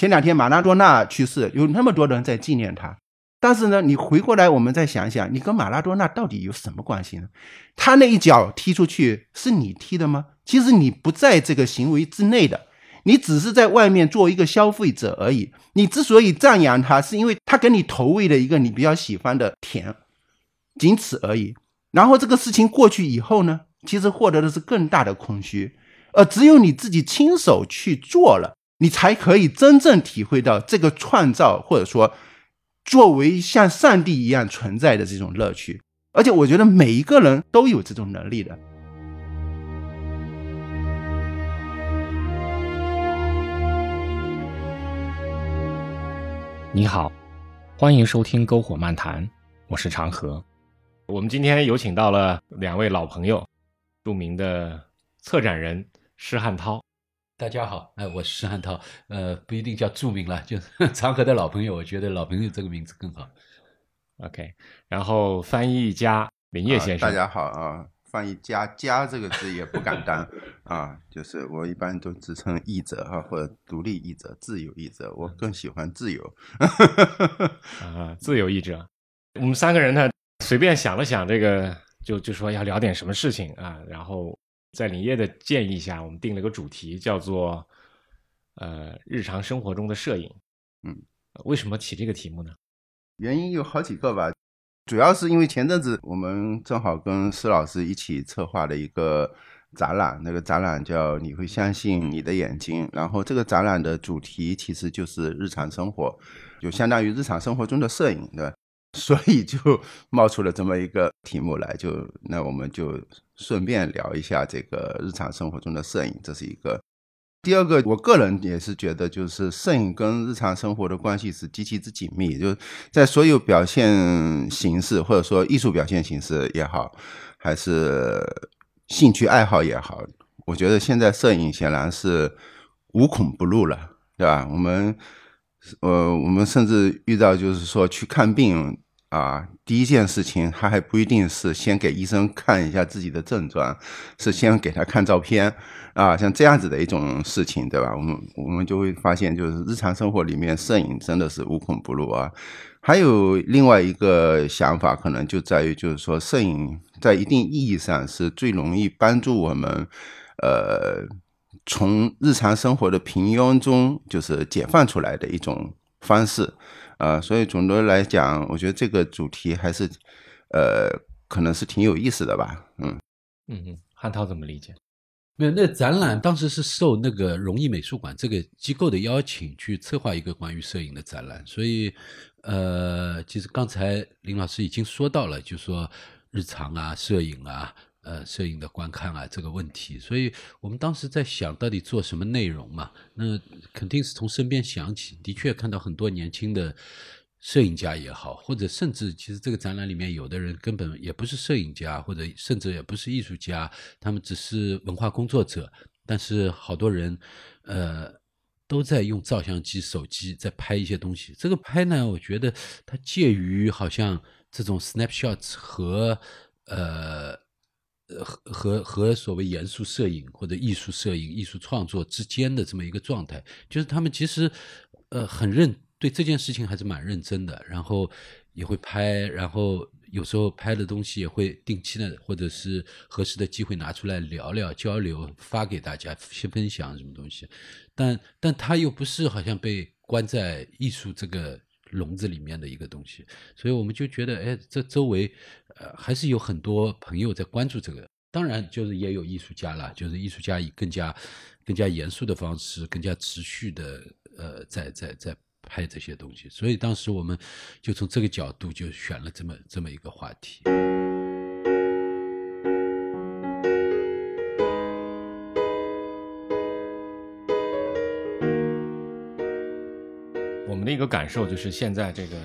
前两天马拉多纳去世，有那么多人在纪念他。但是呢，你回过来，我们再想想，你跟马拉多纳到底有什么关系呢？他那一脚踢出去是你踢的吗？其实你不在这个行为之内的，你只是在外面做一个消费者而已。你之所以赞扬他，是因为他给你投喂了一个你比较喜欢的甜，仅此而已。然后这个事情过去以后呢，其实获得的是更大的空虚。而只有你自己亲手去做了，你才可以真正体会到这个创造，或者说。作为像上帝一样存在的这种乐趣，而且我觉得每一个人都有这种能力的。你好，欢迎收听《篝火漫谈》，我是长河。我们今天有请到了两位老朋友，著名的策展人施汉涛。大家好，哎，我是施汉涛，呃，不一定叫著名了，就是 长河的老朋友，我觉得老朋友这个名字更好。OK，然后翻译家林业先生，大家好啊，翻译家家这个字也不敢当啊，就是我一般都自称译者哈，或者独立译者、自由译者，我更喜欢自由。啊，自由译者，我们三个人呢，随便想了想，这个就就说要聊点什么事情啊，然后。在林业的建议下，我们定了个主题，叫做“呃，日常生活中的摄影”。嗯，为什么起这个题目呢？原因有好几个吧，主要是因为前阵子我们正好跟施老师一起策划了一个展览，那个展览叫“你会相信你的眼睛”。然后这个展览的主题其实就是日常生活，就相当于日常生活中的摄影，对吧？所以就冒出了这么一个题目来，就那我们就顺便聊一下这个日常生活中的摄影，这是一个。第二个，我个人也是觉得，就是摄影跟日常生活的关系是极其之紧密，就是在所有表现形式或者说艺术表现形式也好，还是兴趣爱好也好，我觉得现在摄影显然是无孔不入了，对吧？我们。呃，我们甚至遇到就是说去看病啊，第一件事情他还不一定是先给医生看一下自己的症状，是先给他看照片啊，像这样子的一种事情，对吧？我们我们就会发现，就是日常生活里面摄影真的是无孔不入啊。还有另外一个想法，可能就在于就是说，摄影在一定意义上是最容易帮助我们，呃。从日常生活的平庸中，就是解放出来的一种方式，啊，所以总的来讲，我觉得这个主题还是，呃，可能是挺有意思的吧，嗯，嗯嗯，汉涛怎么理解？没有，那展览当时是受那个荣毅美术馆这个机构的邀请去策划一个关于摄影的展览，所以，呃，其实刚才林老师已经说到了，就说日常啊，摄影啊。呃，摄影的观看啊，这个问题，所以我们当时在想到底做什么内容嘛？那肯定是从身边想起。的确看到很多年轻的摄影家也好，或者甚至其实这个展览里面有的人根本也不是摄影家，或者甚至也不是艺术家，他们只是文化工作者。但是好多人呃都在用照相机、手机在拍一些东西。这个拍呢，我觉得它介于好像这种 snapshots 和呃。和和和所谓严肃摄影或者艺术摄影、艺术创作之间的这么一个状态，就是他们其实呃很认对这件事情还是蛮认真的，然后也会拍，然后有时候拍的东西也会定期的或者是合适的机会拿出来聊聊交流，发给大家去分享什么东西，但但他又不是好像被关在艺术这个。笼子里面的一个东西，所以我们就觉得，哎，这周围，呃，还是有很多朋友在关注这个。当然，就是也有艺术家了，就是艺术家以更加、更加严肃的方式，更加持续的，呃，在在在拍这些东西。所以当时我们就从这个角度就选了这么这么一个话题。个感受就是，现在这个，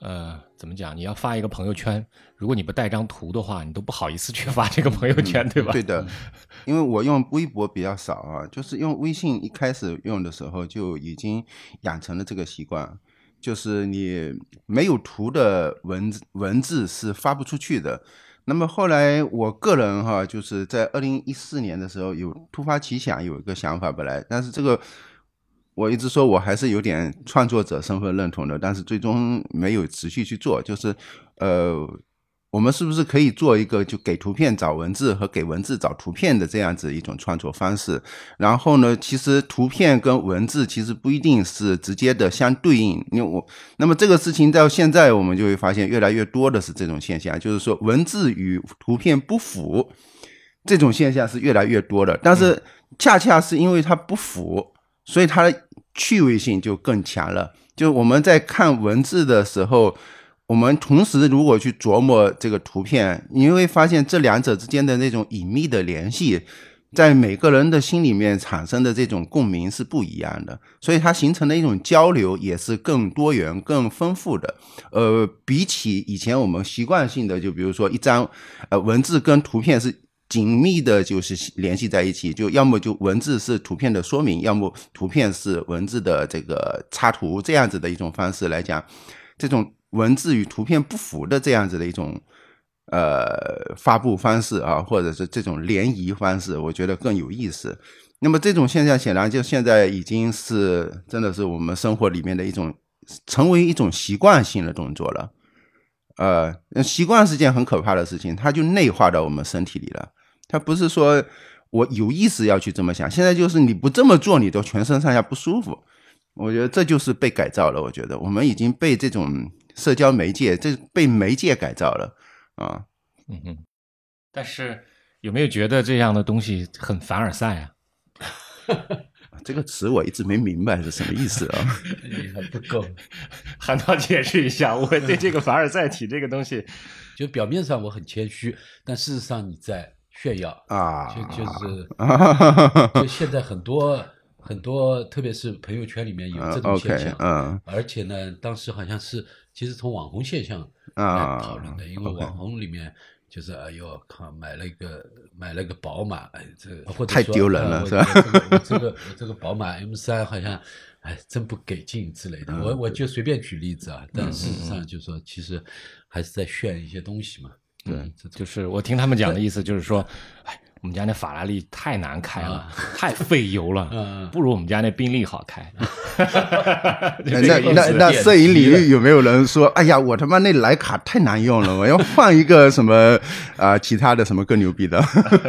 呃，怎么讲？你要发一个朋友圈，如果你不带张图的话，你都不好意思去 发这个朋友圈，对吧？对的，因为我用微博比较少啊，就是用微信一开始用的时候就已经养成了这个习惯，就是你没有图的文字文字是发不出去的。那么后来我个人哈，就是在二零一四年的时候有突发奇想，有一个想法本来，但是这个。我一直说我还是有点创作者身份认同的，但是最终没有持续去做。就是呃，我们是不是可以做一个就给图片找文字和给文字找图片的这样子一种创作方式？然后呢，其实图片跟文字其实不一定是直接的相对应。因为我那么这个事情到现在我们就会发现越来越多的是这种现象，就是说文字与图片不符。这种现象是越来越多的，但是恰恰是因为它不符，所以它的趣味性就更强了。就我们在看文字的时候，我们同时如果去琢磨这个图片，你会发现这两者之间的那种隐秘的联系，在每个人的心里面产生的这种共鸣是不一样的，所以它形成的一种交流也是更多元、更丰富的。呃，比起以前我们习惯性的，就比如说一张呃文字跟图片是。紧密的，就是联系在一起，就要么就文字是图片的说明，要么图片是文字的这个插图，这样子的一种方式来讲，这种文字与图片不符的这样子的一种呃发布方式啊，或者是这种联谊方式，我觉得更有意思。那么这种现象显然就现在已经是真的是我们生活里面的一种成为一种习惯性的动作了。呃，习惯是件很可怕的事情，它就内化到我们身体里了。他不是说我有意识要去这么想，现在就是你不这么做，你都全身上下不舒服。我觉得这就是被改造了。我觉得我们已经被这种社交媒介，这被媒介改造了啊。嗯哼。但是有没有觉得这样的东西很凡尔赛啊？这个词我一直没明白是什么意思啊？你还不够，韩涛解释一下。我对这个凡尔赛体这个东西，就表面上我很谦虚，但事实上你在。炫耀啊，就就 是，就现在很多很多，特别是朋友圈里面有这种现象，嗯，而且呢，当时好像是其实从网红现象来讨论的，因为网红里面就是哎呦靠，买了一个买了个宝马，哎，这或者太丢人了，是吧？我这个 我这个宝马 M 三好像哎真不给劲之类的，我我就随便举例子啊，但事实上就说其实还是在炫一些东西嘛。对，就是我听他们讲的意思，就是说，哎，我们家那法拉利太难开了，太费油了，不如我们家那宾利好开。那那那摄影领域有没有人说，哎呀，我他妈那徕卡太难用了，我要换一个什么啊，其他的什么更牛逼的？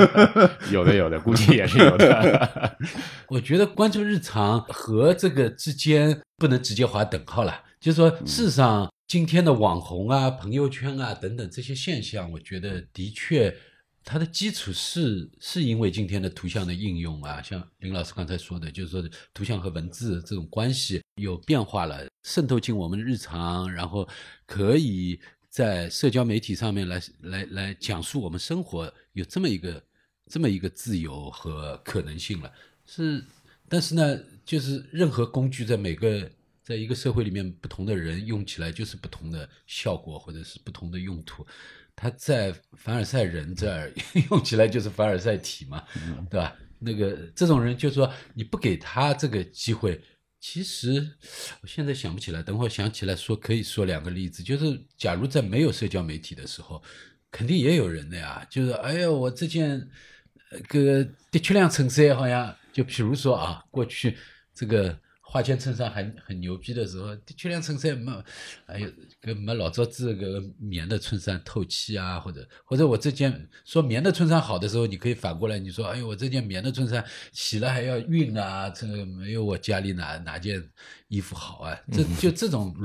有的有的，估计也是有的。我觉得关注日常和这个之间不能直接划等号了，就是说，事实上。今天的网红啊、朋友圈啊等等这些现象，我觉得的确，它的基础是是因为今天的图像的应用啊，像林老师刚才说的，就是说图像和文字这种关系有变化了，渗透进我们日常，然后可以在社交媒体上面来来来讲述我们生活，有这么一个这么一个自由和可能性了。是，但是呢，就是任何工具在每个。在一个社会里面，不同的人用起来就是不同的效果，或者是不同的用途。他在凡尔赛人这儿 用起来就是凡尔赛体嘛，对吧？那个这种人就说你不给他这个机会，其实我现在想不起来，等会想起来说可以说两个例子。就是假如在没有社交媒体的时候，肯定也有人的呀。就是哎呀，我这件个的确辆衬衫好像，就比如说啊，过去这个。花钱衬衫很很牛逼的时候，的确辆衬衫没，哎呦，跟没老早子个棉的衬衫透气啊，或者或者我这件说棉的衬衫好的时候，你可以反过来你说，哎呦，我这件棉的衬衫洗了还要熨啊，这个没有我家里哪哪件衣服好啊，这就这种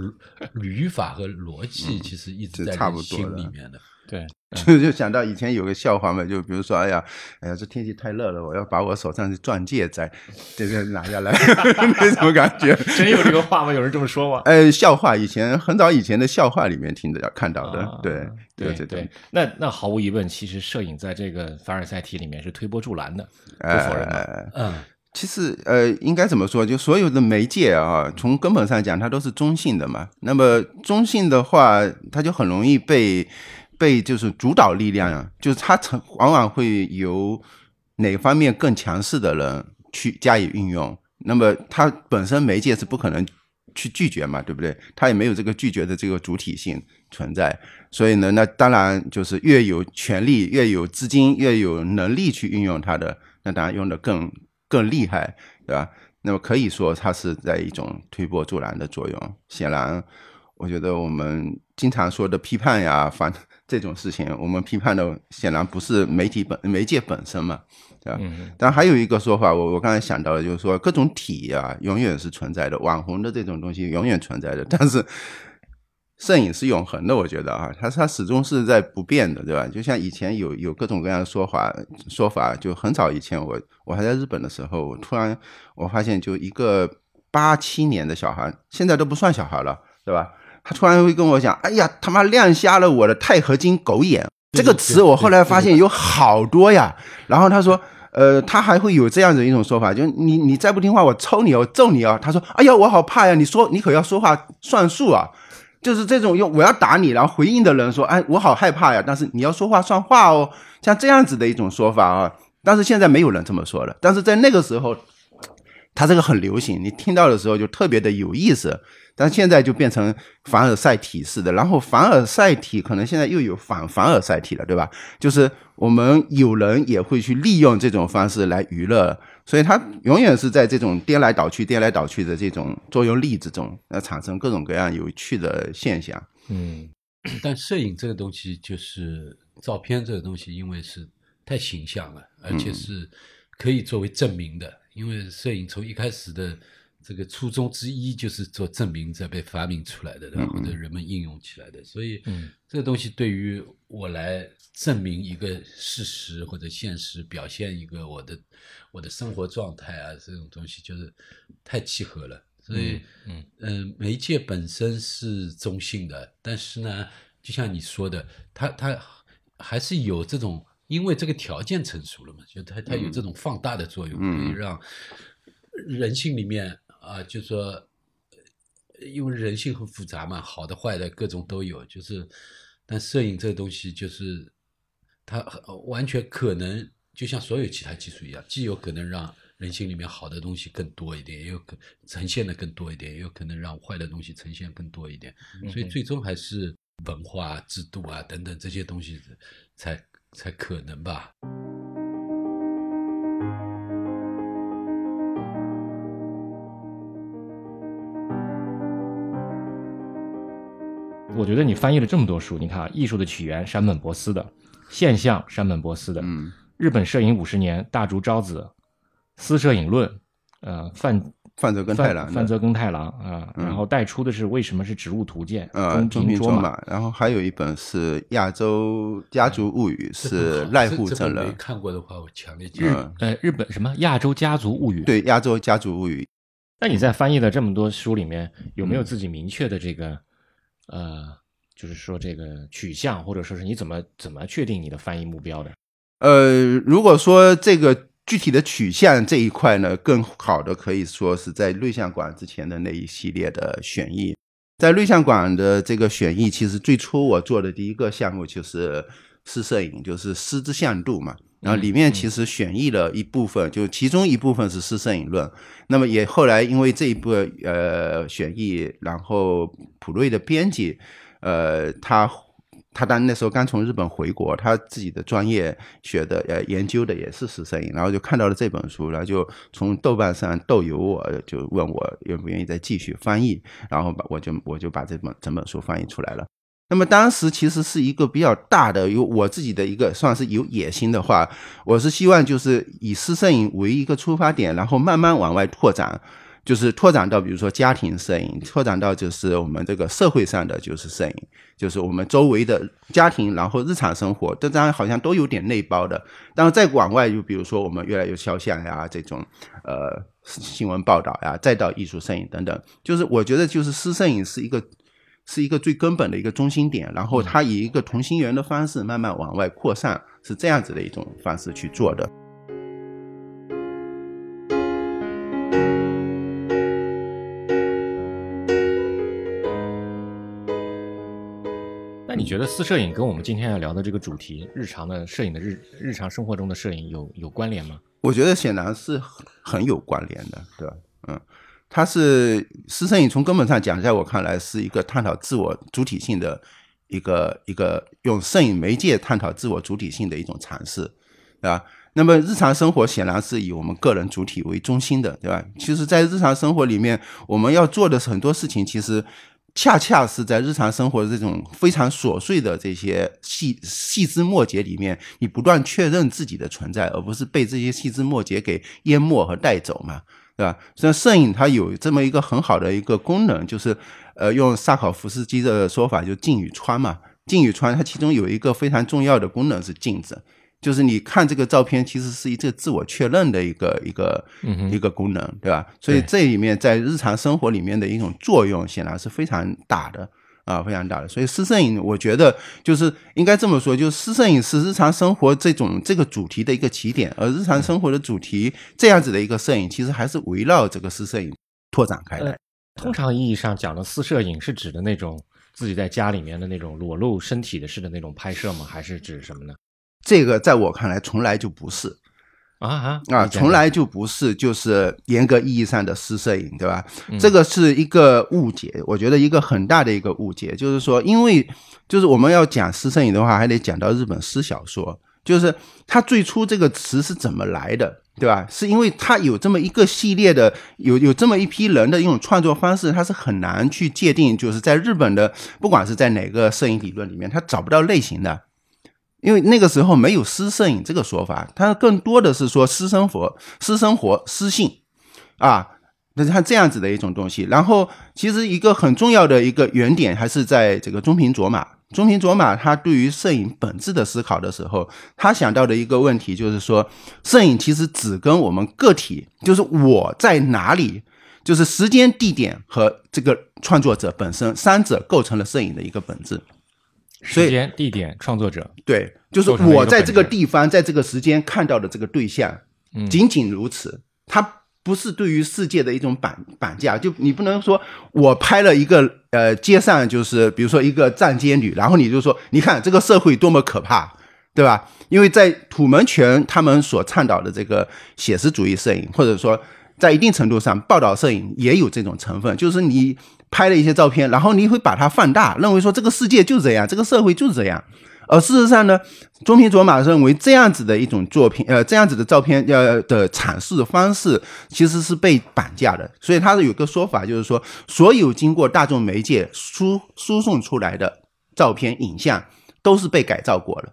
语法和逻辑其实一直在心里面的。对，就 就想到以前有个笑话嘛，就比如说，哎呀，哎呀，这天气太热了，我要把我手上的钻戒摘，这个拿下来，那种感觉。真有这个话吗？有人这么说吗？哎，笑话，以前很早以前的笑话里面听的，看到的。对，对，对，对。那那毫无疑问，其实摄影在这个凡尔赛体里面是推波助澜的，不否认的。嗯，其实呃，应该怎么说？就所有的媒介啊，从根本上讲，它都是中性的嘛。那么中性的话，它就很容易被。被就是主导力量啊，就是它成往往会由哪方面更强势的人去加以运用。那么它本身媒介是不可能去拒绝嘛，对不对？它也没有这个拒绝的这个主体性存在。所以呢，那当然就是越有权力、越有资金、越有能力去运用它的，那当然用的更更厉害，对吧？那么可以说它是在一种推波助澜的作用。显然，我觉得我们经常说的批判呀，反这种事情，我们批判的显然不是媒体本媒介本身嘛，对吧？嗯但还有一个说法，我我刚才想到的就是说，各种体啊，永远是存在的，网红的这种东西永远存在的，但是摄影是永恒的，我觉得啊，它它始终是在不变的，对吧？就像以前有有各种各样的说法说法，就很早以前我我还在日本的时候，我突然我发现，就一个八七年的小孩，现在都不算小孩了，对吧？他突然会跟我讲：“哎呀，他妈亮瞎了我的钛合金狗眼。”这个词我后来发现有好多呀。然后他说：“呃，他还会有这样子一种说法，就你你再不听话，我抽你哦，揍你哦。”他说：“哎呀，我好怕呀！你说你可要说话算数啊。”就是这种用我要打你，然后回应的人说：“哎，我好害怕呀！”但是你要说话算话哦，像这样子的一种说法啊。但是现在没有人这么说了。但是在那个时候，他这个很流行，你听到的时候就特别的有意思。但现在就变成凡尔赛体式的，然后凡尔赛体可能现在又有反凡尔赛体了，对吧？就是我们有人也会去利用这种方式来娱乐，所以它永远是在这种颠来倒去、颠来倒去的这种作用力之中，那产生各种各样有趣的现象。嗯 但摄影这个东西，就是照片这个东西，因为是太形象了，而且是可以作为证明的。因为摄影从一开始的这个初衷之一，就是做证明在被发明出来的？或者人们应用起来的。所以，嗯这个东西对于我来证明一个事实或者现实，表现一个我的我的生活状态啊，这种东西就是太契合了。所以，嗯嗯、媒介本身是中性的，但是呢，就像你说的，它它还是有这种，因为这个条件成熟了嘛，就它它有这种放大的作用，嗯可以让人性里面啊，就说，呃因为人性很复杂嘛，好的坏的各种都有，就是，但摄影这个东西就是它呃完全可能就像所有其他技术一样，既有可能让人性里面好的东西更多一点，也有可呈现的更多一点，也有可能让坏的东西呈现更多一点。所以最终还是文化、制度啊等等这些东西才才可能吧。我觉得你翻译了这么多书，你看啊，《艺术的起源》山本博司的，《现象》山本博司的，嗯日本摄影五十年》大竹昭子，《私摄影论》呃范范泽跟太郎范泽跟太郎啊，嗯然后带出的是为什么是植物图鉴，啊，中中平卓玛，平卓玛，然后还有一本是《亚洲家族物语》，是濑户正人。看过的话，我强烈建议。嗯，呃，日本什么亚洲家族物语？。对，《亚洲家族物语》那你在翻译的这么多书里面，有嗯没有自己明确的这个呃，就是说这个取向，或者说是你怎么怎么确定你的翻译目标的？呃，如果说这个具体的取向这一块呢，更好的可以说是在瑞像馆之前的那一系列的选译。在瑞像馆的这个选译，其实最初我做的第一个项目就是诗摄影，就是诗之向度嘛。然后里面其实选译了一部分，就其中一部分是诗摄影论。那么也后来因为这一部呃选译，然后普瑞的编辑，呃，他他当那时候刚从日本回国，他自己的专业学的呃研究的也是实摄影，然后就看到了这本书，然后就从豆瓣上豆油我就问我愿不愿意再继续翻译，然后把我就我就把这本整本书翻译出来了。那么当时其实是一个比较大的，有我自己的一个算是有野心的话，我是希望就是以私摄影为一个出发点，然后慢慢往外拓展。就是拓展到，比如说家庭摄影，拓展到就是我们这个社会上的就是摄影，就是我们周围的家庭，然后日常生活，这当然好像都有点内包的。但是再往外，就比如说我们越来越肖像呀，这种呃新闻报道呀，再到艺术摄影等等，就是我觉得就是私摄影是一个是一个最根本的一个中心点，然后它以一个同心圆的方式慢慢往外扩散，是这样子的一种方式去做的。那你觉得私摄影跟我们今天要聊的这个主题，日常的摄影的日日常生活中的摄影有有关联吗？我觉得显然是很很有关联的，对吧？嗯，它是私摄影从根本上讲，在我看来是一个探讨自我主体性的一个一个用摄影媒介探讨自我主体性的一种尝试，对吧？那么日常生活显然是以我们个人主体为中心的，对吧？其实，在日常生活里面，我们要做的很多事情，其实恰恰是在日常生活的这种非常琐碎的这些细细枝末节里面，你不断确认自己的存在，而不是被这些细枝末节给淹没和带走嘛，对吧？所以，摄影它有这么一个很好的一个功能，就是呃，用萨考夫斯基的说法，就镜与穿嘛。镜与穿，它其中有一个非常重要的功能是镜子。就是你看这个照片，其实是一个自我确认的一个一个一个功能，对吧？所以这里面在日常生活里面的一种作用，显然是非常大的啊，非常大的。所以私摄影，我觉得就是应该这么说，就是私摄影是日常生活这种这个主题的一个起点，而日常生活的主题这样子的一个摄影，其实还是围绕这个私摄影拓展开来。通常意义上讲的私摄影是指的那种自己在家里面的那种裸露身体的式的那种拍摄吗？还是指什么呢？这个在我看来从来就不是啊啊啊，从来就不是，就是严格意义上的私摄影，对吧？这个是一个误解，我觉得一个很大的一个误解，就是说，因为就是我们要讲私摄影的话，还得讲到日本私小说，就是它最初这个词是怎么来的，对吧？是因为它有这么一个系列的，有有这么一批人的一种创作方式，它是很难去界定，就是在日本的，不管是在哪个摄影理论里面，它找不到类型的。因为那个时候没有私摄影这个说法，它更多的是说私生活、私生活、私性，啊，那像这样子的一种东西。然后，其实一个很重要的一个原点还是在这个中平卓马。中平卓马他对于摄影本质的思考的时候，他想到的一个问题就是说，摄影其实只跟我们个体，就是我在哪里，就是时间、地点和这个创作者本身三者构成了摄影的一个本质。时间、地点、创作者，对，就是我在这个地方，在这个时间看到的这个对象，仅仅如此。它不是对于世界的一种绑绑架，就你不能说我拍了一个呃街上，就是比如说一个站街女，然后你就说，你看这个社会多么可怕，对吧？因为在土门泉他们所倡导的这个写实主义摄影，或者说在一定程度上报道摄影也有这种成分，就是你。拍了一些照片，然后你会把它放大，认为说这个世界就是这样，这个社会就是这样。而事实上呢，中平卓玛认为这样子的一种作品，呃，这样子的照片要的阐释方式其实是被绑架的。所以他有个说法，就是说所有经过大众媒介输输送出来的照片、影像都是被改造过的，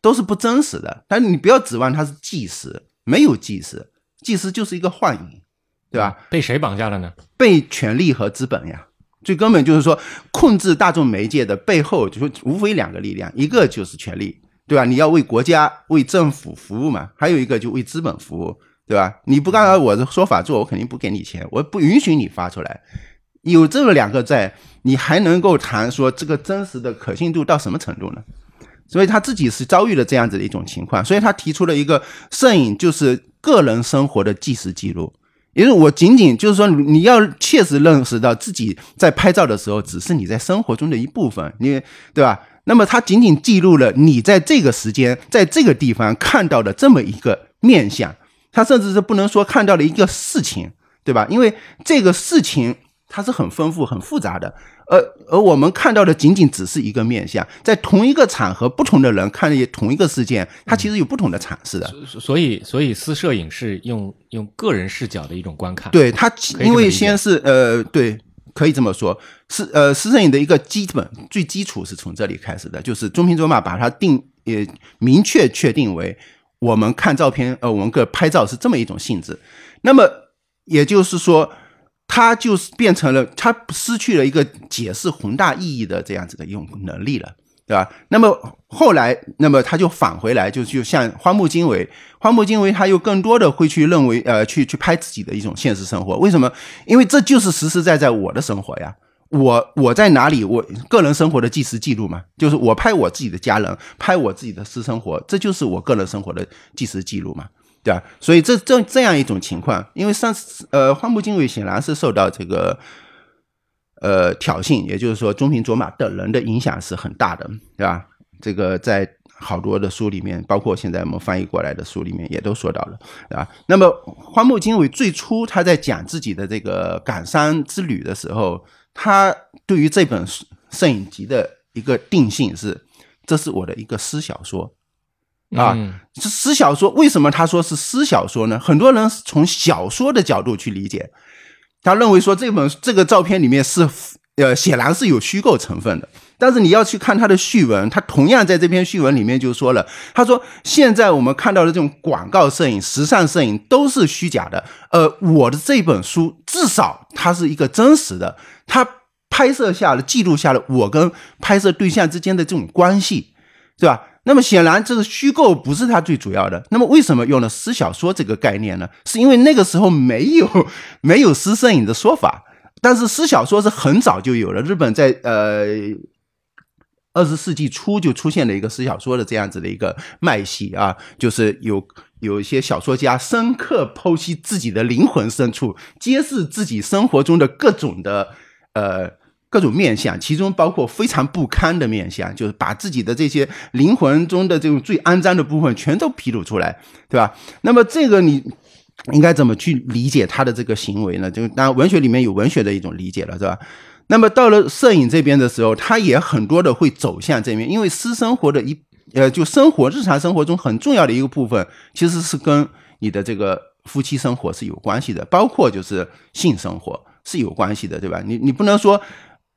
都是不真实的。但你不要指望它是纪实，没有纪实，纪实就是一个幻影，对吧？被谁绑架了呢？被权力和资本呀。最根本就是说，控制大众媒介的背后，就说无非两个力量，一个就是权力，对吧？你要为国家、为政府服务嘛。还有一个就为资本服务，对吧？你不按照我的说法做，我肯定不给你钱，我不允许你发出来。有这么两个在，你还能够谈说这个真实的可信度到什么程度呢？所以他自己是遭遇了这样子的一种情况，所以他提出了一个摄影就是个人生活的纪实记录。因为我仅仅就是说，你要切实认识到自己在拍照的时候，只是你在生活中的一部分，你对吧？那么它仅仅记录了你在这个时间、在这个地方看到的这么一个面相，它甚至是不能说看到了一个事情，对吧？因为这个事情它是很丰富、很复杂的。而而我们看到的仅仅只是一个面相，在同一个场合，不同的人看同一个事件，它其实有不同的阐释的。所以，所以私摄影是用用个人视角的一种观看。对它，因为先是呃，对，可以这么说，是呃，私摄影的一个基本最基础是从这里开始的，就是中平卓玛把它定也明确确定为我们看照片，呃，我们个拍照是这么一种性质。那么也就是说。他就是变成了，他失去了一个解释宏大意义的这样子的一种能力了，对吧？那么后来，那么他就返回来，就就像荒木经惟，荒木经惟他又更多的会去认为，呃，去去拍自己的一种现实生活。为什么？因为这就是实实在在我的生活呀，我我在哪里，我个人生活的纪实记录嘛，就是我拍我自己的家人，拍我自己的私生活，这就是我个人生活的纪实记录嘛。对吧？所以这这这样一种情况，因为上次呃，荒木经惟显然是受到这个呃挑衅，也就是说中平卓马等人的影响是很大的，对吧？这个在好多的书里面，包括现在我们翻译过来的书里面也都说到了，对吧？那么荒木经惟最初他在讲自己的这个感伤之旅的时候，他对于这本摄影集的一个定性是，这是我的一个私小说。啊。嗯是私小说，为什么他说是私小说呢？很多人从小说的角度去理解，他认为说这本这个照片里面是呃显然是有虚构成分的。但是你要去看他的序文，他同样在这篇序文里面就说了，他说现在我们看到的这种广告摄影、时尚摄影都是虚假的，呃，我的这本书至少它是一个真实的，它拍摄下了、记录下了我跟拍摄对象之间的这种关系，对吧？那么显然，这个虚构不是它最主要的。那么为什么用了私小说这个概念呢？是因为那个时候没有 没有私摄影的说法，但是私小说是很早就有了。日本在呃二十世纪初就出现了一个私小说的这样子的一个脉系啊，就是有有一些小说家深刻剖析自己的灵魂深处，揭示自己生活中的各种的呃各种面相，其中包括非常不堪的面相，就是把自己的这些灵魂中的这种最肮脏的部分全都披露出来，对吧？那么这个你应该怎么去理解他的这个行为呢？就当然文学里面有文学的一种理解了，是吧？那么到了摄影这边的时候，他也很多的会走向这边，因为私生活的一呃，就生活日常生活中很重要的一个部分，其实是跟你的这个夫妻生活是有关系的，包括就是性生活是有关系的，对吧？你你不能说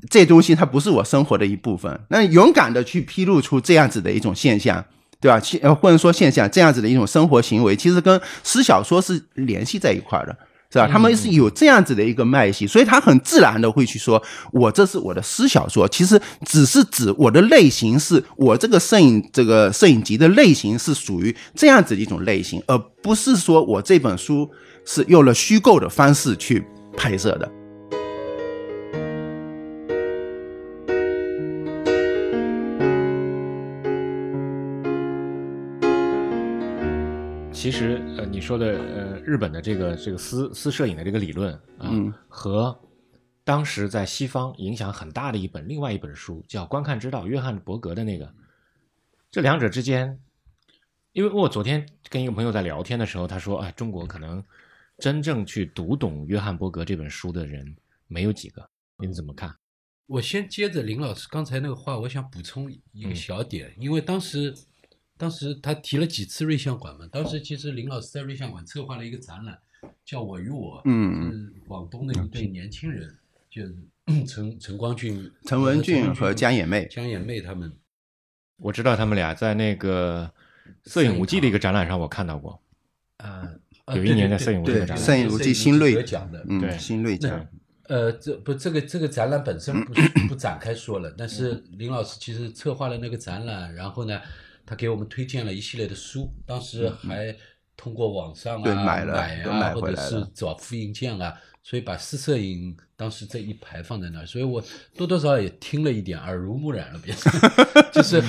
这东西它不是我生活的一部分，那勇敢的去披露出这样子的一种现象。对吧？其呃，或者说现象这样子的一种生活行为，其实跟诗小说是联系在一块儿的，是吧？他们是有这样子的一个脉系，所以他很自然的会去说，我这是我的诗小说，其实只是指我的类型是我这个摄影这个摄影集的类型是属于这样子的一种类型，而不是说我这本书是用了虚构的方式去拍摄的。其实呃，你说的呃，日本的这个这个私私摄影的这个理论啊，嗯和当时在西方影响很大的一本另外一本书叫《观看之道》，约翰伯格的那个，这两者之间，因为我昨天跟一个朋友在聊天的时候，他说，哎，中国可能真正去读懂约翰伯格这本书的人没有几个，你怎么看？我先接着林老师刚才那个话，我想补充一个嗯小点，因为当时当时他提了几次瑞相馆嘛，当时其实林老师在瑞相馆策划了一个展览，叫《我与我》，嗯是广东的一对年轻人，就是 陈陈光俊、陈文俊和江野野妹，江野妹他们，我知道他们俩在那个摄影无忌的一个展览上我看到过，啊，啊有一年在摄影无忌的展览摄影无忌新锐得奖的，嗯，对新锐。奖，呃，这不这个这个展览本身不不展开说了，但是林老师其实策划了那个展览，然后呢，他给我们推荐了一系列的书，当时还通过网上啊对买了买啊，或者是找复印件啊，所以把私摄影当时这一排放在那儿，所以我多多少少也听了一点，耳濡目染了，变 成就是。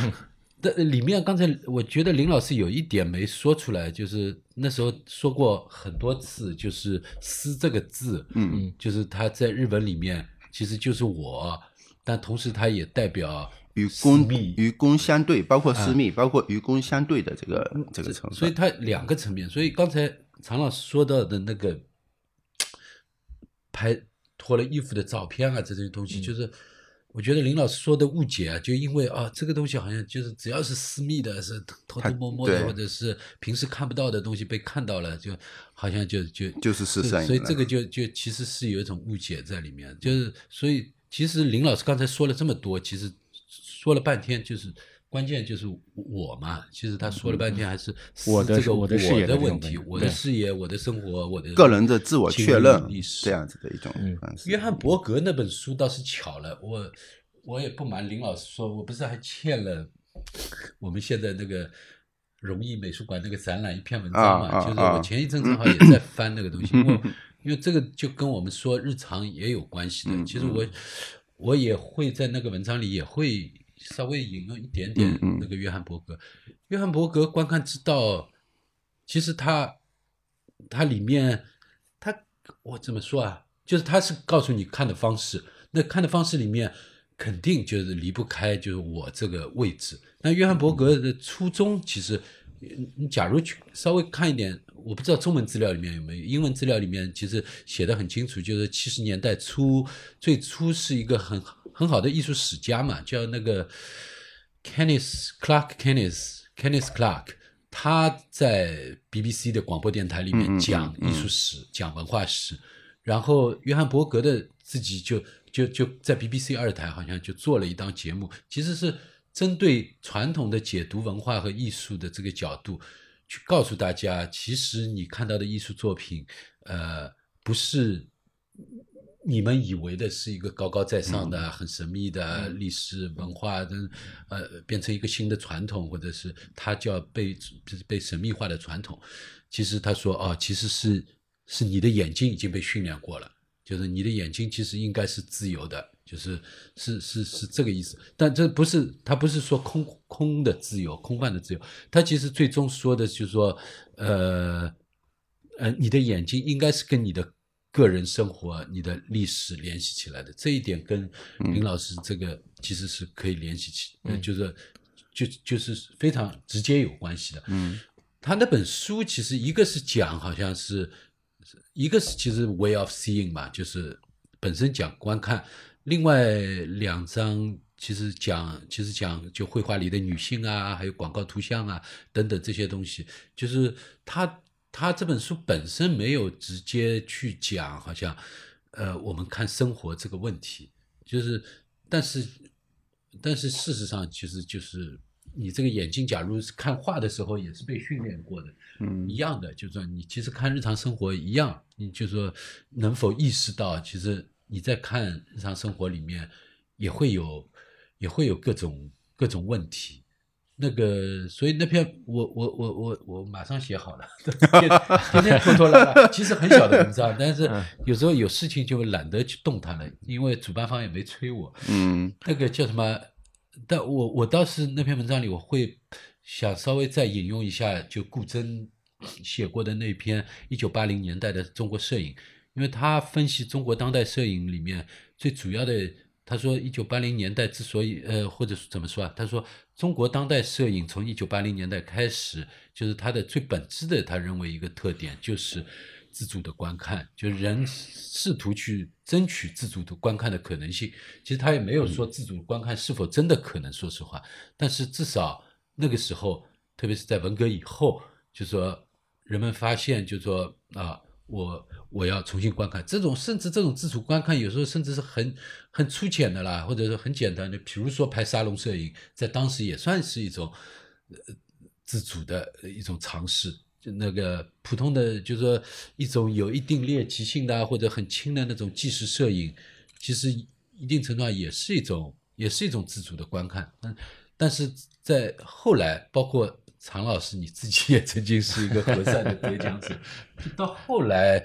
的里面刚才我觉得林老师有一点没说出来，就是那时候说过很多次，就是“私”这个字，嗯，就是他在日文里面其实就是我，但同时他也代表与公与公相对，包括私密，包括与公相对的这个这个层面。所以它两个层面。所以刚才常老师说到的那个拍脱了衣服的照片啊，这些东西，就是我觉得林老师说的误解啊，就因为啊，这个东西好像就是只要是私密的，是偷偷摸摸的，或者是平时看不到的东西被看到了，就好像就就就是私摄影了所以这个就就其实是有一种误解在里面，就是所以其实林老师刚才说了这么多，其实说了半天就是。关键就是我嘛，其实他说了半天还是我的这个我的视野的问题，我的视野，我的生活，我的个人的自我确认这样子的一种嗯方式。约翰伯格那本书倒是巧了，我我也不瞒林老师说，我不是还欠了我们现在那个荣毅美术馆那个展览一篇文章嘛，就是啊我前一阵正好也在翻那个东西，因为因为这个就跟我们说日常也有关系的。嗯其实我我也会在那个文章里也会稍微引用一点点那个约翰伯格。约翰伯格观看之道，其实他他里面他我怎么说啊？就是他是告诉你看的方式，那看的方式里面肯定就是离不开就是我这个位置。那约翰伯格的初衷其实，你你假如去稍微看一点，我不知道中文资料里面有没有，英文资料里面其实写的很清楚，就是七十年代初最初是一个很很好的艺术史家嘛，叫那个 Kenneth Clark Kenneth Kenneth Clark。他在 BBC 的广播电台里面讲嗯艺术史、讲文化史，然后约翰伯格的自己就就就在 BBC 二台好像就做了一档节目，其实是针对传统的解读文化和艺术的这个角度，去告诉大家，其实你看到的艺术作品，呃，不是你们以为的是一个高高在上的、很神秘的历史文化的，呃，变成一个新的传统，或者是它叫被被神秘化的传统。其实他说，哦，其实是是你的眼睛已经被训练过了，就是你的眼睛其实应该是自由的，就是是是是这个意思。但这不是他不是说空空的自由、空泛的自由，他其实最终说的就是说，呃呃，你的眼睛应该是跟你的个人生活、你的历史联系起来的。这一点跟林老师这个其实是可以联系起，呃，就是就就是非常直接有关系的。嗯他那本书其实一个是讲，好像是一个是其实 way of seeing 嘛，就是本身讲观看，另外两张其实讲其实讲就绘画里的女性啊，还有广告图像啊等等这些东西，就是他他这本书本身没有直接去讲，好像呃我们看生活这个问题，就是但是但是事实上其实就是。你这个眼睛，假如是看画的时候也是被训练过的，嗯一样的，就是说你其实看日常生活一样，你就说能否意识到，其实你在看日常生活里面也会有也会有各种各种问题。那个，所以那篇我我我我我马上写好了，天天拖拖拉拉，其实很小的文章，但是有时候有事情就懒得去动它了，因为主办方也没催我。嗯那个叫什么？但我我倒是那篇文章里，我会想稍微再引用一下，就顾真写过的那篇一九八零年代的中国摄影，因为他分析中国当代摄影里面最主要的，他说一九八零年代之所以呃，或者是怎么说啊？他说中国当代摄影从一九八零年代开始，就是它的最本质的，他认为一个特点就是。自主的观看，就人试图去争取自主的观看的可能性。其实他也没有说自主观看是否真的可能，说实话。但是至少那个时候，特别是在文革以后，就说人们发现，就说啊，我我要重新观看这种，甚至这种自主观看，有时候甚至是很很粗浅的啦，或者是很简单的，比如说拍沙龙摄影，在当时也算是一种呃自主的一种尝试。就那个普通的，就是说一种有一定猎奇性的或者很轻的那种纪实摄影，其实一定程度上也是一种，也是一种自主的观看。但但是在后来，包括常老师你自己也曾经是一个和善的得奖者，到后来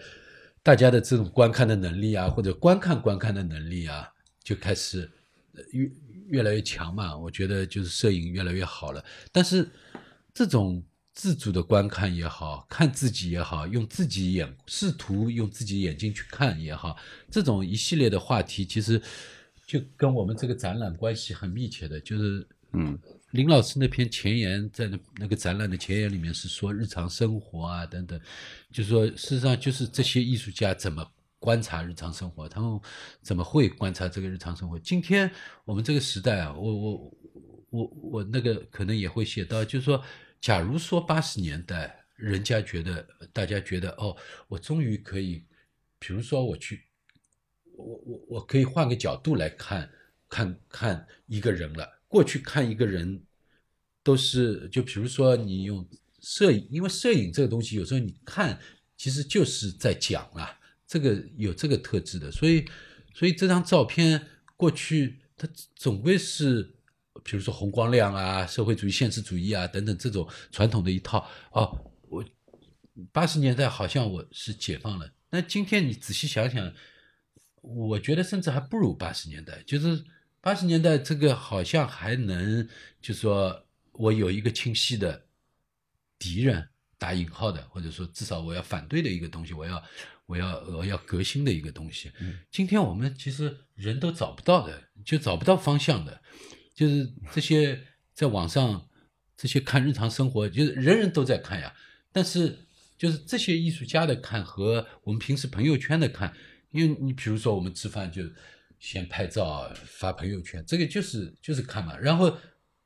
大家的这种观看的能力啊，或者观看观看的能力啊，就开始越越来越强嘛。我觉得就是摄影越来越好了，但是这种。自主的观看也好看自己也好，用自己眼试图用自己眼睛去看也好，这种一系列的话题，其实就跟我们这个展览关系很密切的。就是，嗯，林老师那篇前言在那那个展览的前言里面是说日常生活啊等等，就说事实上就是这些艺术家怎么观察日常生活，他们怎么会观察这个日常生活？今天我们这个时代啊，我我我我那个可能也会写到，就是说。假如说八十年代，人家觉得，大家觉得，哦，我终于可以，比如说我去，我我我可以换个角度来看，看看一个人了。过去看一个人，都是就比如说你用摄影，因为摄影这个东西，有时候你看其实就是在讲啊，这个有这个特质的，所以所以这张照片过去它总归是。比如说红光亮啊，社会主义现实主义啊等等这种传统的一套哦，我八十年代好像我是解放了，那今天你仔细想想，我觉得甚至还不如八十年代。就是八十年代这个好像还能，就说我有一个清晰的敌人打引号的，或者说至少我要反对的一个东西，我要我要我要革新的一个东西。嗯今天我们其实人都找不到的，就找不到方向的。就是这些在网上这些看日常生活，就是人人都在看呀。但是就是这些艺术家的看和我们平时朋友圈的看，因为你比如说我们吃饭就先拍照发朋友圈，这个就是就是看嘛。然后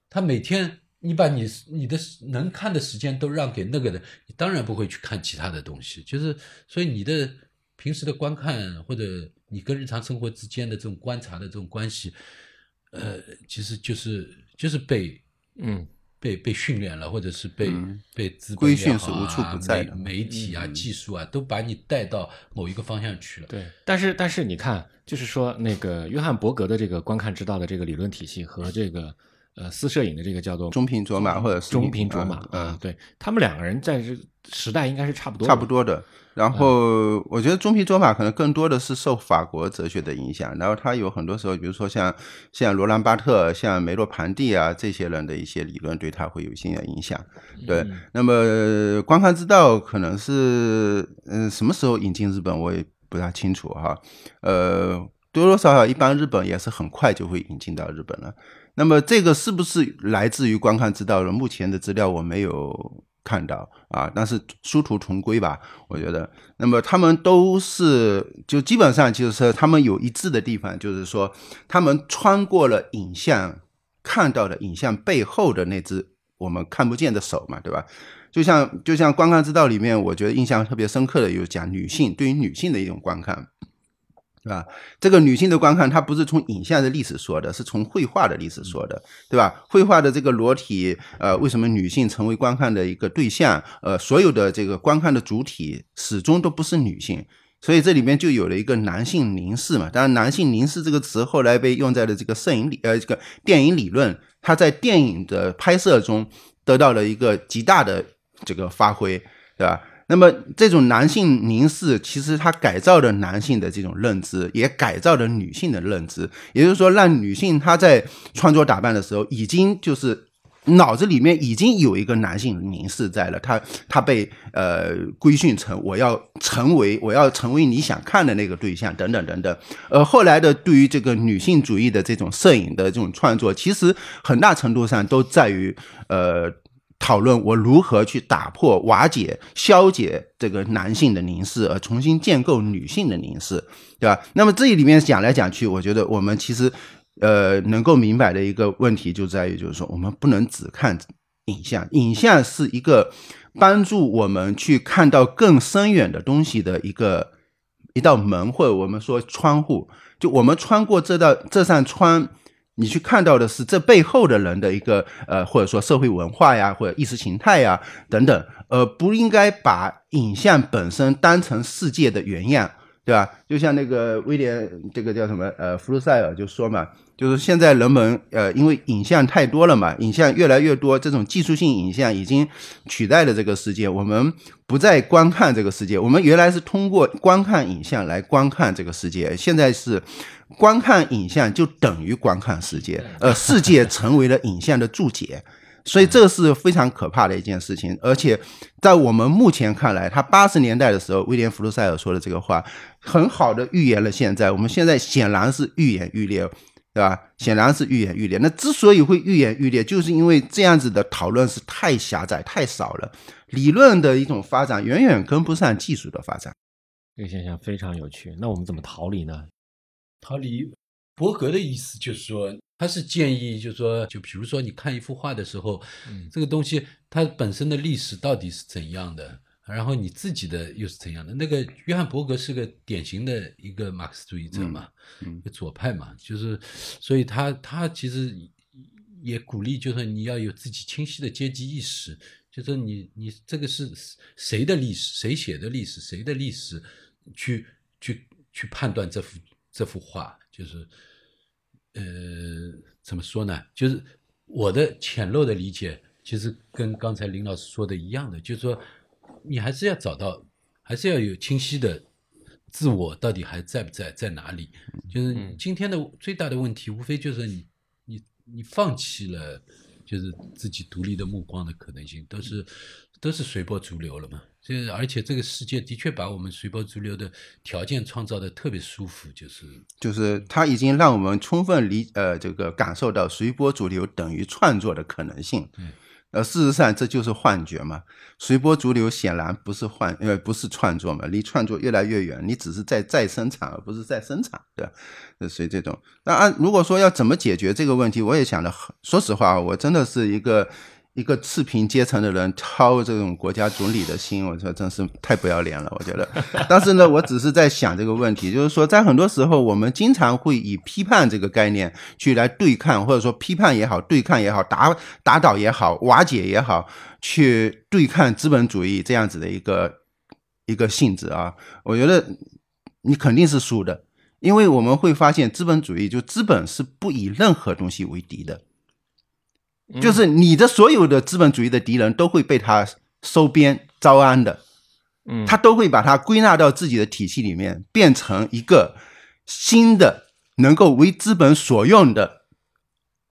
他每天你把你你的能看的时间都让给那个人，你当然不会去看其他的东西。就是所以你的平时的观看或者你跟日常生活之间的这种观察的这种关系，呃，其实就是就是被嗯被被训练了，或者是被、嗯被资本规训是无处啊不在的媒媒体啊、嗯技术啊，都把你带到某一个方向去了。对，但是但是你看，就是说那个约翰伯格的这个观看之道的这个理论体系和这个呃私摄影的这个叫做中平卓玛或者是中平卓玛嗯啊，对他们两个人在这时代应该是差不多，差不多的。然后我觉得中平卓玛可能更多的是受法国哲学的影响，然后他有很多时候，比如说像像罗兰巴特、像梅洛庞蒂啊这些人的一些理论，对他会有一些影响。对，嗯那么观看之道可能是嗯什么时候引进日本，我也不大清楚哈。呃，多多少少一般日本也是很快就会引进到日本了。那么这个是不是来自于观看之道的？目前的资料我没有看到啊，但是殊途同归吧，我觉得。那么他们都是就基本上就是他们有一致的地方，就是说他们穿过了影像看到的影像背后的那只我们看不见的手嘛，对吧？就像就像观看之道里面，我觉得印象特别深刻的有讲女性对于女性的一种观看。对吧？这个女性的观看，它不是从影像的历史说的，是从绘画的历史说的，对吧？绘画的这个裸体，呃，为什么女性成为观看的一个对象？呃，所有的这个观看的主体始终都不是女性，所以这里面就有了一个男性凝视嘛。当然，男性凝视这个词后来被用在了这个摄影理，呃，这个电影理论，它在电影的拍摄中得到了一个极大的这个发挥，对吧？那么这种男性凝视，其实它改造了男性的这种认知，也改造了女性的认知。也就是说，让女性她在穿着打扮的时候，已经就是脑子里面已经有一个男性凝视在了。她她被呃规训成我要成为我要成为你想看的那个对象，等等等等。呃，后来的对于这个女性主义的这种摄影的这种创作，其实很大程度上都在于呃。讨论我如何去打破、瓦解、消解这个男性的凝视，而重新建构女性的凝视，对吧？那么这里面讲来讲去，我觉得我们其实呃能够明白的一个问题就在于，就是说我们不能只看影像，影像是一个帮助我们去看到更深远的东西的一个一道门，或者我们说窗户。就我们穿过这道这扇窗。你去看到的是这背后的人的一个呃，或者说社会文化呀，或者意识形态呀等等，呃，不应该把影像本身当成世界的原样，对吧？就像那个威廉这个叫什么呃福禄塞尔就说嘛，就是现在人们呃因为影像太多了嘛，影像越来越多，这种技术性影像已经取代了这个世界，我们不再观看这个世界，我们原来是通过观看影像来观看这个世界，现在是。观看影像就等于观看世界，呃，世界成为了影像的注解，所以这是非常可怕的一件事情。而且在我们目前看来，他八十年代的时候，威廉·福禄塞尔说的这个话，很好的预言了现在。我们现在显然是愈演愈烈，对吧？显然是愈演愈烈。那之所以会愈演愈烈，就是因为这样子的讨论是太狭窄、太少了，理论的一种发展远远跟不上技术的发展。这个现象非常有趣。那我们怎么逃离呢？逃离伯格的意思就是说，他是建议，就是说，就比如说你看一幅画的时候，嗯这个东西它本身的历史到底是怎样的，然后你自己的又是怎样的？那个约翰伯格是个典型的一个马克思主义者嘛，嗯一个左派嘛，就是，所以他他其实也鼓励，就是你要有自己清晰的阶级意识，就是你你这个是谁的历史，谁写的历史，谁的历史，去去去判断这幅。这幅画就是，呃，怎么说呢？就是我的浅陋的理解，其实跟刚才林老师说的一样的，就是说，你还是要找到，还是要有清晰的自我，到底还在不在，在哪里？就是今天的最大的问题，无非就是你，你，你放弃了，就是自己独立的目光的可能性，都是都是随波逐流了嘛。这而且这个世界的确把我们随波逐流的条件创造的特别舒服，就是就是它已经让我们充分理呃这个感受到随波逐流等于创作的可能性。嗯，呃，事实上这就是幻觉嘛。随波逐流显然不是幻呃不是创作嘛，离创作越来越远。你只是在再生产，而不是在生产，对吧？所以这种那按如果说要怎么解决这个问题，我也想的，说实话，我真的是一个一个次贫阶层的人操这种国家总理的心，我说真是太不要脸了。我觉得，但是呢，我只是在想这个问题，就是说，在很多时候，我们经常会以批判这个概念去来对抗，或者说批判也好，对抗也好，打打倒也好，瓦解也好，去对抗资本主义这样子的一个一个性质啊。我觉得你肯定是输的，因为我们会发现，资本主义就资本是不以任何东西为敌的。就是你的所有的资本主义的敌人都会被他收编招安的，嗯，他都会把它归纳到自己的体系里面，变成一个新的能够为资本所用的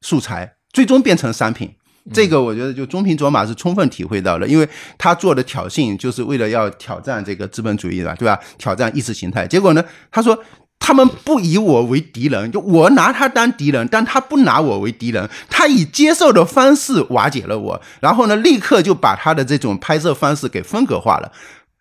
素材，最终变成商品。这个我觉得就中平卓马是充分体会到了，因为他做的挑衅就是为了要挑战这个资本主义的，对吧？挑战意识形态。结果呢，他说。他们不以我为敌人，就我拿他当敌人，但他不拿我为敌人，他以接受的方式瓦解了我，然后呢，立刻就把他的这种拍摄方式给风格化了。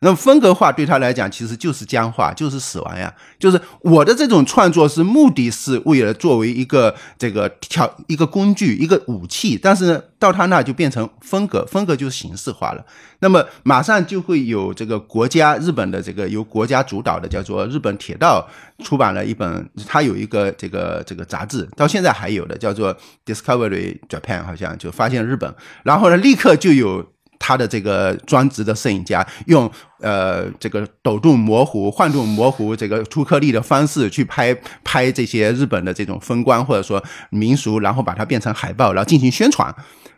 那么风格化对他来讲其实就是僵化，就是死亡呀。就是我的这种创作是目的是为了作为一个这个挑一个工具一个武器，但是，到他那就变成风格，风格就是形式化了。那么马上就会有这个国家日本的这个由国家主导的叫做日本铁道出版了一本，它有一个这个这个杂志，到现在还有的叫做 Discovery Japan，好像就发现日本，然后呢，立刻就有。他的这个专职的摄影家用呃这个抖动模糊、晃动模糊这个粗颗粒的方式去拍拍这些日本的这种风光或者说民俗，然后把它变成海报，然后进行宣传。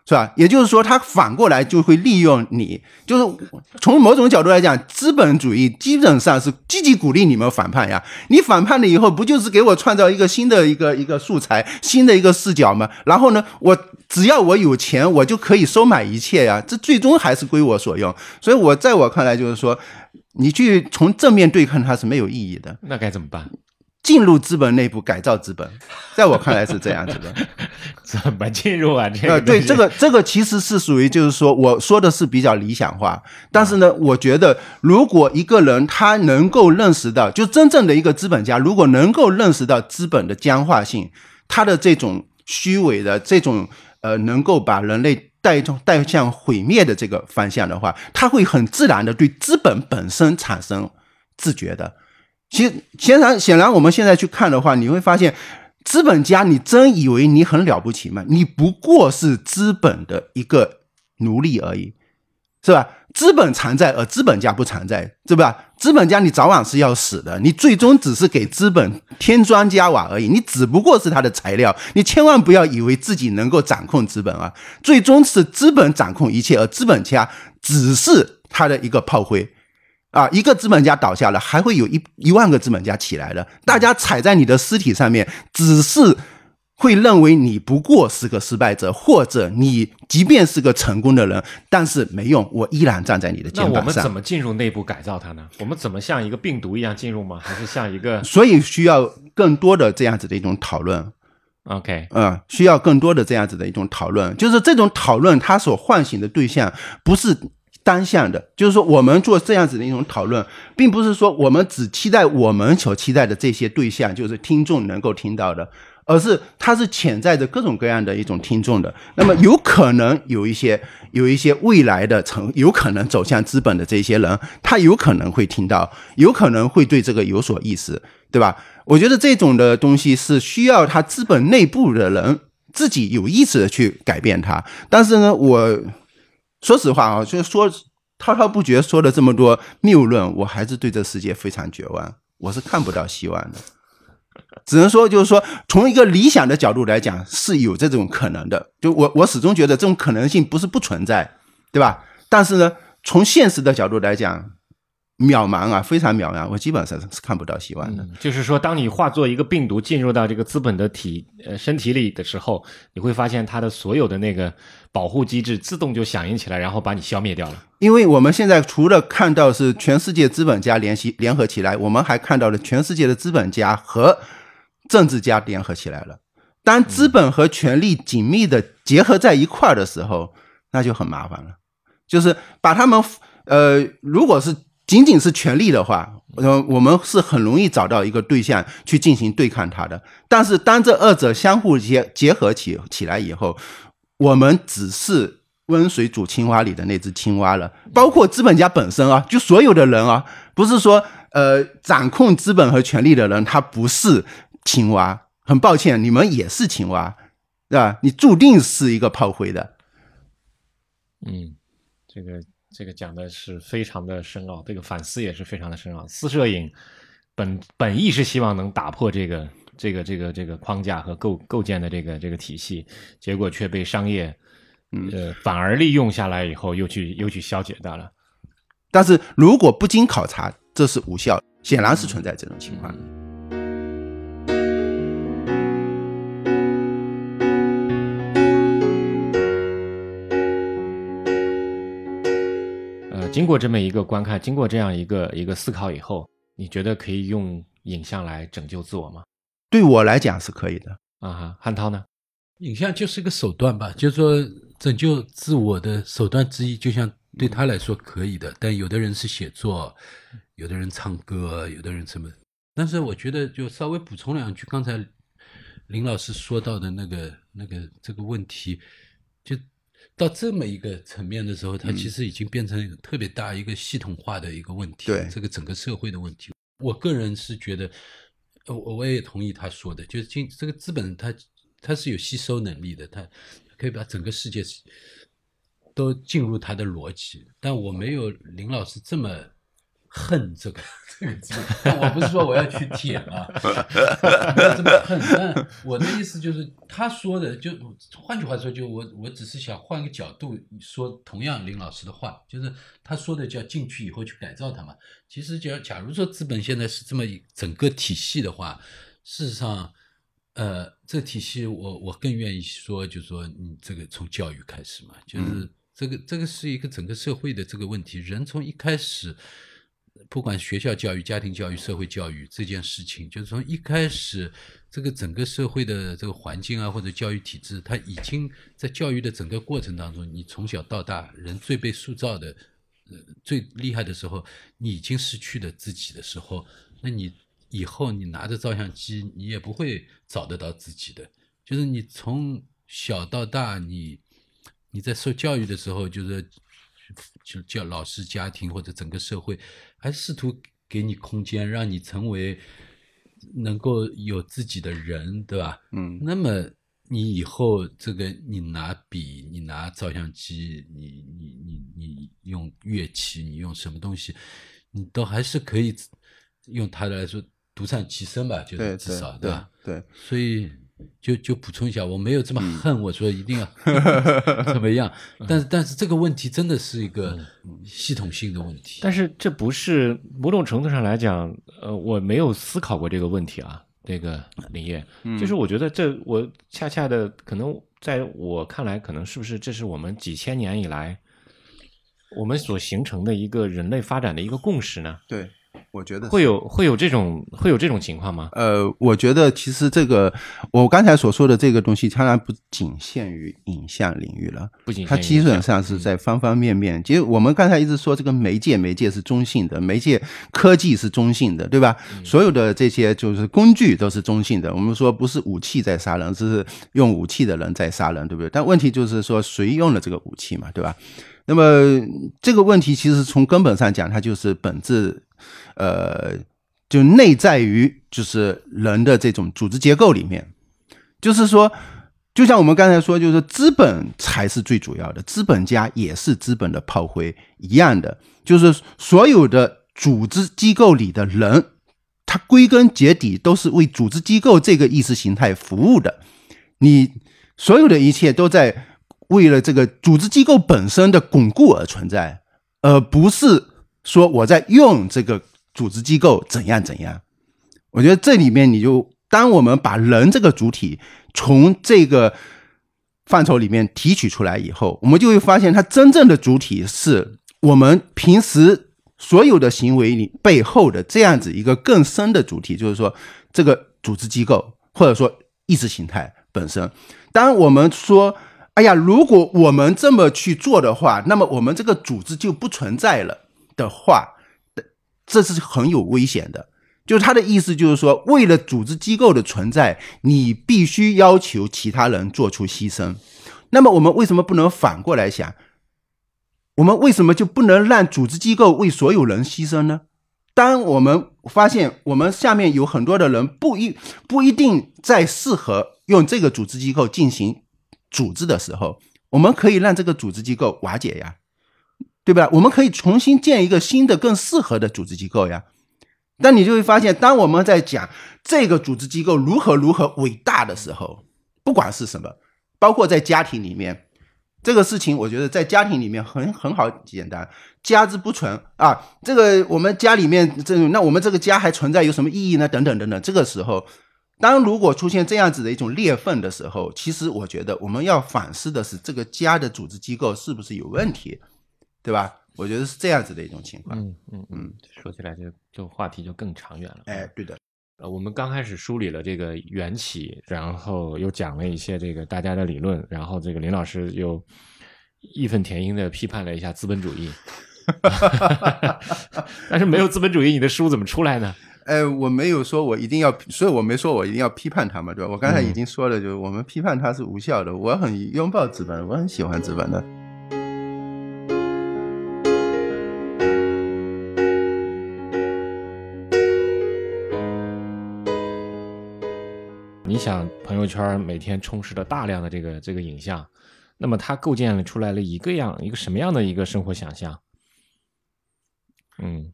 是吧？也就是说，他反过来就会利用你，就是从某种角度来讲，资本主义基本上是积极鼓励你们反叛呀。你反叛了以后，不就是给我创造一个新的一个一个素材、新的一个视角吗？然后呢，我只要我有钱，我就可以收买一切呀。这最终还是归我所用。所以，我在我看来，就是说，你去从正面对抗它是没有意义的。那该怎么办？进入资本内部改造资本，在我看来是这样子的。怎么进入啊？这个对这个这个其实是属于就是说，我说的是比较理想化。但是呢，我觉得如果一个人他能够认识到，就真正的一个资本家，如果能够认识到资本的僵化性，他的这种虚伪的这种呃，能够把人类带带向毁灭的这个方向的话，他会很自然的对资本本身产生自觉的。其实显然，显然，我们现在去看的话，你会发现，资本家，你真以为你很了不起吗？你不过是资本的一个奴隶而已，是吧？资本常在，而资本家不常在，是吧？资本家你早晚是要死的，你最终只是给资本添砖加瓦而已，你只不过是他的材料。你千万不要以为自己能够掌控资本啊！最终是资本掌控一切，而资本家只是他的一个炮灰。啊，一个资本家倒下了，还会有一一万个资本家起来的。大家踩在你的尸体上面，只是会认为你不过是个失败者，或者你即便是个成功的人，但是没用，我依然站在你的肩膀上。那我们怎么进入内部改造它呢？我们怎么像一个病毒一样进入吗？还是像一个？所以需要更多的这样子的一种讨论。OK，嗯，需要更多的这样子的一种讨论，就是这种讨论它所唤醒的对象不是。单向的，就是说，我们做这样子的一种讨论，并不是说我们只期待我们所期待的这些对象，就是听众能够听到的，而是它是潜在着各种各样的一种听众的。那么，有可能有一些 有一些未来的成，有可能走向资本的这些人，他有可能会听到，有可能会对这个有所意识，对吧？我觉得这种的东西是需要他资本内部的人自己有意识的去改变它。但是呢，我。说实话啊，就说滔滔不绝说了这么多谬论，我还是对这世界非常绝望，我是看不到希望的。只能说，就是说，从一个理想的角度来讲，是有这种可能的。就我，我始终觉得这种可能性不是不存在，对吧？但是呢，从现实的角度来讲。渺茫啊，非常渺茫，我基本上是看不到希望的。就是说，当你化作一个病毒进入到这个资本的体呃身体里的时候，你会发现它的所有的那个保护机制自动就响应起来，然后把你消灭掉了。因为我们现在除了看到是全世界资本家联系联合起来，我们还看到了全世界的资本家和政治家联合起来了。当资本和权力紧密的结合在一块儿的时候，那就很麻烦了。就是把他们呃，如果是仅仅是权力的话，呃，我们是很容易找到一个对象去进行对抗他的。但是当这二者相互结结合起起来以后，我们只是温水煮青蛙里的那只青蛙了，包括资本家本身啊，就所有的人啊，不是说呃掌控资本和权力的人他不是青蛙，很抱歉，你们也是青蛙，对吧？你注定是一个炮灰的。嗯，这个这个讲的是非常的深奥，这个反思也是非常的深奥。私摄影本本意是希望能打破这个这个这个这个框架和构构建的这个这个体系，结果却被商业呃反而利用下来以后，又去又去消解掉了。但是如果不经考察，这是无效，显然是存在这种情况。呃，经过这么一个观看，经过这样一个一个思考以后，你觉得可以用影像来拯救自我吗？对我来讲是可以的。啊哈，汉涛呢？影像就是一个手段吧，就是说拯救自我的手段之一，就像对他来说可以的。但有的人是写作，有的人唱歌，有的人什么。但是我觉得，就稍微补充两句，刚才林老师说到的那个那个这个问题，就到这么一个层面的时候，它其实已经变成特别大一个系统化的一个问题，对这个整个社会的问题。我个人是觉得，呃我我也同意他说的，就是今这个资本它它是有吸收能力的，它可以把整个世界都进入它的逻辑。但我没有林老师这么恨这个这个字，但我不是说我要去舔啊，没有这么恨。但我的意思就是，他说的就换句话说，就我我只是想换个角度说同样林老师的话，就是他说的叫进去以后去改造他嘛。其实假假如说资本现在是这么一整个体系的话，事实上，呃，这个体系我我更愿意说，就是说你这个从教育开始嘛，就是这个这个是一个整个社会的这个问题，人从一开始。不管学校教育、家庭教育、社会教育这件事情，就是从一开始，这个整个社会的这个环境啊，或者教育体制，它已经在教育的整个过程当中，你从小到大，人最被塑造的，呃，最厉害的时候，你已经失去了自己的时候，那你以后你拿着照相机，你也不会找得到自己的。就是你从小到大，你你在受教育的时候，就是。就叫老师、家庭或者整个社会，还试图给你空间，让你成为能够有自己的人，对吧？嗯，那么你以后这个，你拿笔，你拿照相机，你你你你用乐器，你用什么东西，你都还是可以用它来说独善其身吧？就是至少对吧？对，所以就就补充一下，我没有这么恨，我说一定要 怎么样，但是但是这个问题真的是一个系统性的问题。但是这不是某种程度上来讲，呃，我没有思考过这个问题啊。这个林业，就是我觉得这我恰恰的可能在我看来，可能是不是这是我们几千年以来我们所形成的一个人类发展的一个共识呢？对，我觉得会有会有这种会有这种情况吗？呃，我觉得其实这个我刚才所说的这个东西，当然不仅限于影像领域了，不仅它基本上是在方方面面。其实我们刚才一直说这个媒介，媒介是中性的，媒介科技是中性的，对吧？所有的这些就是工具都是中性的。我们说不是武器在杀人，只是用武器的人在杀人，对不对？但问题就是说谁用了这个武器嘛，对吧？那么这个问题其实从根本上讲，它就是本质，呃，就内在于就是人的这种组织结构里面，就是说，就像我们刚才说，就是资本才是最主要的，资本家也是资本的炮灰一样的，就是所有的组织机构里的人，他归根结底都是为组织机构这个意识形态服务的，你所有的一切都在。为了这个组织机构本身的巩固而存在，而不是说我在用这个组织机构怎样怎样。我觉得这里面你就，当我们把人这个主体从这个范畴里面提取出来以后，我们就会发现，它真正的主体是我们平时所有的行为里背后的这样子一个更深的主体，就是说这个组织机构或者说意识形态本身。当我们说。哎呀，如果我们这么去做的话，那么我们这个组织就不存在了的话，这是很有危险的。就是他的意思，就是说，为了组织机构的存在，你必须要求其他人做出牺牲。那么我们为什么不能反过来想？我们为什么就不能让组织机构为所有人牺牲呢？当我们发现我们下面有很多的人不一不一定再适合用这个组织机构进行组织的时候，我们可以让这个组织机构瓦解呀，对吧？我们可以重新建一个新的、更适合的组织机构呀。但你就会发现，当我们在讲这个组织机构如何如何伟大的时候，不管是什么，包括在家庭里面。这个事情，我觉得在家庭里面很很好简单，家之不存啊，这个我们家里面这那我们这个家还存在有什么意义呢？等等等等。这个时候，当如果出现这样子的一种裂缝的时候，其实我觉得我们要反思的是这个家的组织机构是不是有问题，对吧？我觉得是这样子的一种情况。嗯嗯嗯，说起来就就话题就更长远了。哎，对的。呃，我们刚开始梳理了这个缘起，然后又讲了一些这个大家的理论，然后这个林老师又义愤填膺的批判了一下资本主义，但是没有资本主义，你的书怎么出来呢？哎，我没有说我一定要，所以我没说我一定要批判他嘛，对吧？我刚才已经说了，就是我们批判它是无效的。我很拥抱资本，我很喜欢资本的。你想朋友圈每天充斥着大量的这个这个影像，那么它构建了出来了一个样一个什么样的一个生活想象？嗯，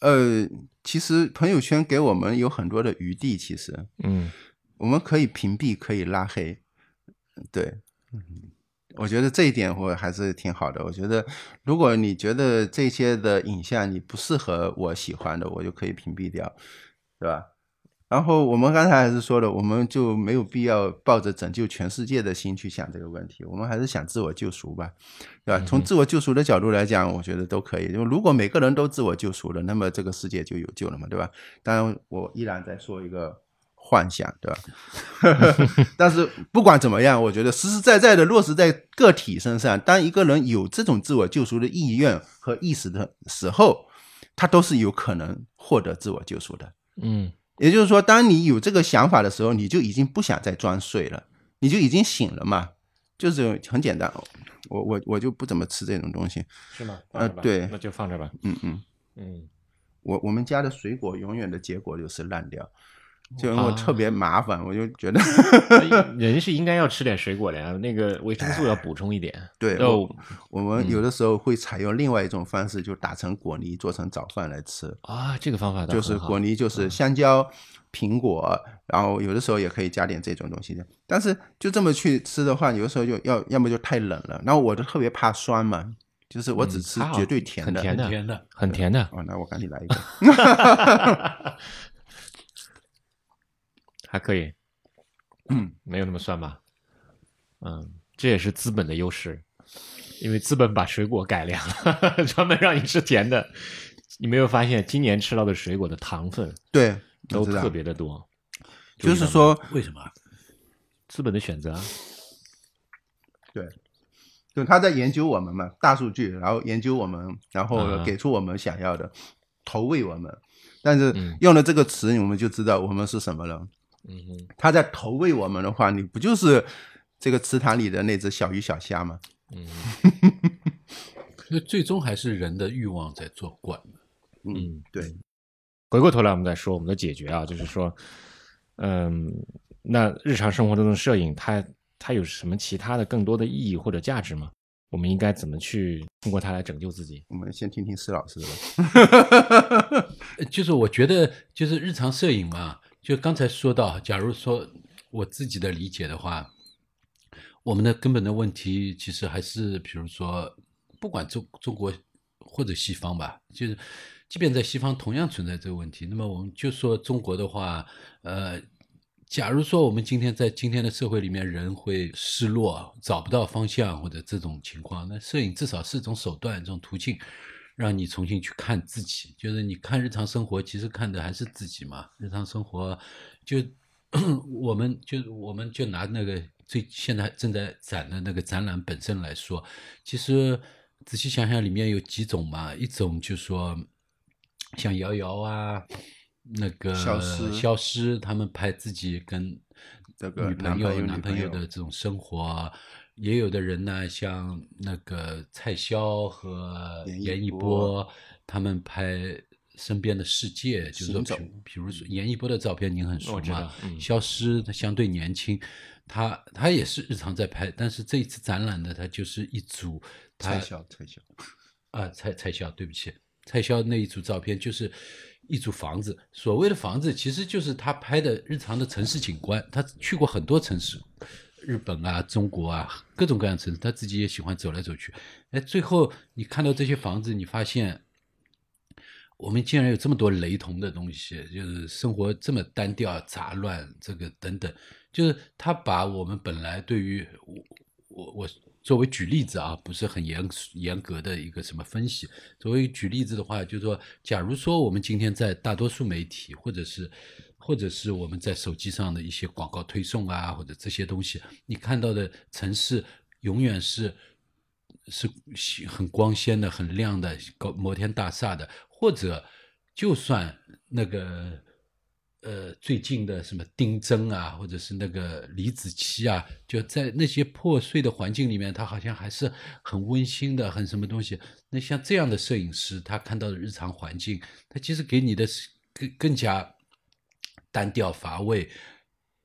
呃，其实朋友圈给我们有很多的余地，其实，嗯，我们可以屏蔽，可以拉黑，对，我觉得这一点我还是挺好的。我觉得如果你觉得这些的影像你不适合我喜欢的，我就可以屏蔽掉，对吧？然后我们刚才还是说了，我们就没有必要抱着拯救全世界的心去想这个问题，我们还是想自我救赎吧，对吧？从自我救赎的角度来讲，我觉得都可以。因为如果每个人都自我救赎了，那么这个世界就有救了嘛，对吧？当然，我依然在说一个幻想，对吧？但是不管怎么样，我觉得实实在在的落实在个体身上，当一个人有这种自我救赎的意愿和意识的时候，他都是有可能获得自我救赎的。嗯。也就是说，当你有这个想法的时候，你就已经不想再装睡了，你就已经醒了嘛，就是很简单。我我我就不怎么吃这种东西，是吗？呃，对，那就放着吧。嗯嗯嗯，我我们家的水果永远的结果就是烂掉。就因为特别麻烦，我就觉得 人是应该要吃点水果的呀，那个维生素要补充一点。对，我们有的时候会采用另外一种方式，就打成果泥做成早饭来吃。啊，这个方法就是果泥，就是香蕉、苹果，然后有的时候也可以加点这种东西的。但是就这么去吃的话，有的时候就要要么就太冷了，然后我就特别怕酸嘛，就是我只吃绝对甜的，甜的，甜的，很甜的。哦，那我赶紧来一个。还可以，嗯，没有那么酸吧？嗯，这也是资本的优势，因为资本把水果改良了，专门让你吃甜的。你没有发现今年吃到的水果的糖分对都特别的多？就是说为什么？资本的选择。对，就他在研究我们嘛，大数据，然后研究我们，然后给出我们想要的，投喂我们。但是用了这个词，我们就知道我们是什么了。嗯哼，他在投喂我们的话，你不就是这个池塘里的那只小鱼小虾吗？嗯，那最终还是人的欲望在作怪。嗯，对。回过头来，我们再说我们的解决啊，就是说，嗯，那日常生活中的摄影，它它有什么其他的更多的意义或者价值吗？我们应该怎么去通过它来拯救自己？我们先听听施老师的吧。就是我觉得，就是日常摄影嘛。就刚才说到，假如说我自己的理解的话，我们的根本的问题其实还是，比如说，不管中中国或者西方吧，就是即便在西方同样存在这个问题。那么我们就说中国的话，呃，假如说我们今天在今天的社会里面，人会失落、找不到方向或者这种情况，那摄影至少是一种手段、一种途径。让你重新去看自己，就是你看日常生活，其实看的还是自己嘛。日常生活，就 我们就我们就拿那个最现在正在展的那个展览本身来说，其实仔细想想，里面有几种嘛。一种就说像瑶瑶啊，那个消失消失，他们拍自己跟这个女朋友、男朋友的这种生活。也有的人呢，像那个蔡萧和严严一一波波，他们拍身边的世界，就是说比，如说严一波的照片，您很熟嘛我知道？嗯消失，他相对年轻，他他也是日常在拍，但是这一次展览呢，他就是一组他蔡潇蔡潇，啊，蔡蔡萧，对不起，蔡萧那一组照片就是一组房子。所谓的房子，其实就是他拍的日常的城市景观。他去过很多城市，日本啊、中国啊，各种各样城市，他自己也喜欢走来走去。哎，最后你看到这些房子，你发现我们竟然有这么多雷同的东西，就是生活这么单调杂乱，这个等等，就是他把我们本来对于我我我作为举例子啊，不是很严严格的一个什么分析。作为举例子的话，就是说，假如说我们今天在大多数媒体，或者是或者是我们在手机上的一些广告推送啊，或者这些东西，你看到的城市永远是是很光鲜的、很亮的、高摩天大厦的，或者就算那个呃最近的什么丁真啊，或者是那个李子柒啊，就在那些破碎的环境里面，他好像还是很温馨的，很什么东西。那像这样的摄影师，他看到的日常环境，他其实给你的更更加单调乏味，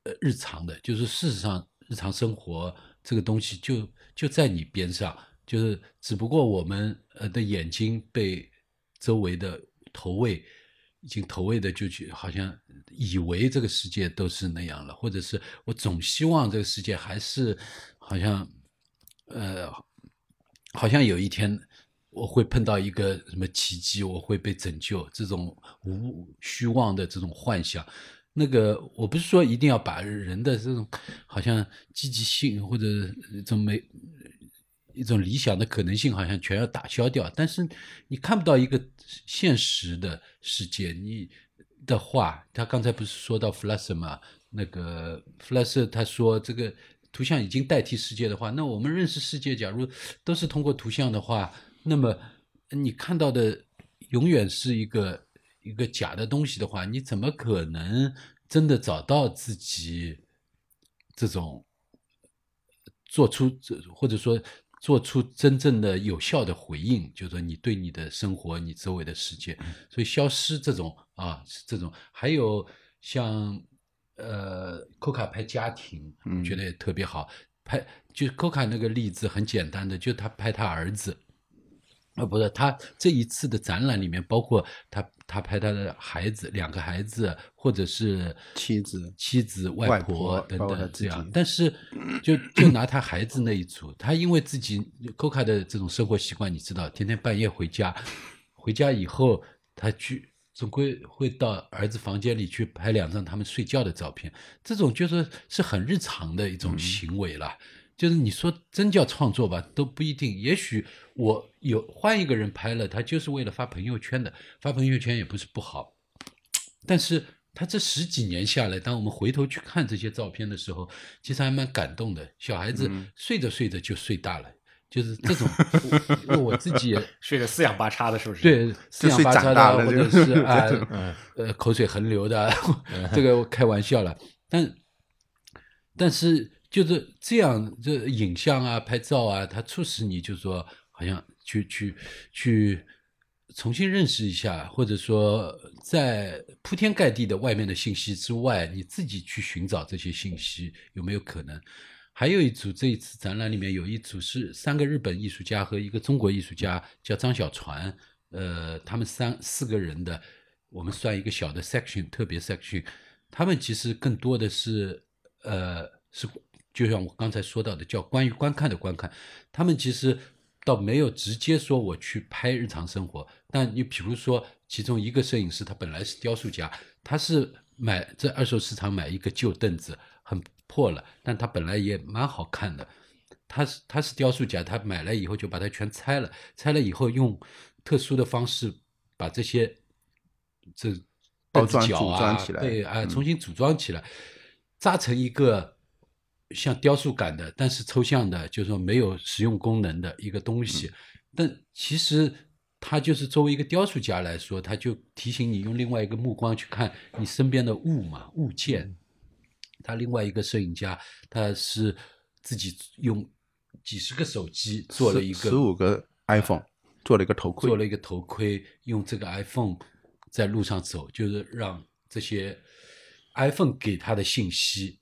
呃，日常的，就是事实上日常生活这个东西就就在你边上，就是只不过我们呃的眼睛被周围的投喂，已经投喂的就去好像以为这个世界都是那样了，或者是我总希望这个世界还是好像呃好像有一天我会碰到一个什么奇迹，我会被拯救，这种无虚妄的这种幻想。那个我不是说一定要把人的这种好像积极性或者一种没一种理想的可能性，好像全要打消掉。但是你看不到一个现实的世界，你的话，他刚才不是说到 Flusser 嘛？那个 Flusser 他说这个图像已经代替世界的话，那我们认识世界，假如都是通过图像的话，那么你看到的永远是一个一个假的东西的话，你怎么可能真的找到自己这种做出这或者说做出真正的有效的回应？就是说你对你的生活、你周围的世界，所以消失这种啊，这种还有像呃，寇卡拍家庭，我觉得也特别好。拍就寇卡那个例子很简单的，就他拍他儿子。啊，不是，他这一次的展览里面，包括他他拍他的孩子，两个孩子，或者是妻子妻子、外外婆等等这样。但是，就就拿他孩子那一组，他因为自己 Coca 的这种生活习惯，你知道，天天半夜回家，回家以后他去总归会到儿子房间里去拍两张他们睡觉的照片，这种就是是很日常的一种行为了。就是你说真叫创作吧，都不一定。也许我有换一个人拍了，他就是为了发朋友圈的，发朋友圈也不是不好。但是他这十几年下来，当我们回头去看这些照片的时候，其实还蛮感动的。小孩子睡着睡着就睡大了，就是这种。我因为我自己也 睡得四仰八叉的，是不是？，对四仰八叉的，或者 是啊呃口水横流的，这个我开玩笑了。但但是就是这样，这影像啊、拍照啊，它促使你就是说好像去去去重新认识一下，或者说在铺天盖地的外面的信息之外，你自己去寻找这些信息有没有可能？还有一组，这一次展览里面有一组是三个日本艺术家和一个中国艺术家，叫张小船，呃，他们三四个人的，我们算一个小的 section，特别 section，他们其实更多的是，呃，是就像我刚才说到的，叫关于观看的观看，他们其实倒没有直接说我去拍日常生活，但你比如说，其中一个摄影师他本来是雕塑家，他是买在二手市场买一个旧凳子，很破了，但他本来也蛮好看的。他是他是雕塑家，他买来以后就把它全拆了，拆了以后用特殊的方式把这些这包装凳子脚啊组装起来对啊，嗯重新组装起来，扎成一个像雕塑感的，但是抽象的，就是说没有实用功能的一个东西。嗯但其实他就是作为一个雕塑家来说，他就提醒你用另外一个目光去看你身边的物嘛，物件。他另外一个摄影家，他是自己用几十个手机做了一个十五个 iPhone，做了一个头盔，做了一个头盔，用这个 iPhone 在路上走，就是让这些 iPhone 给他的信息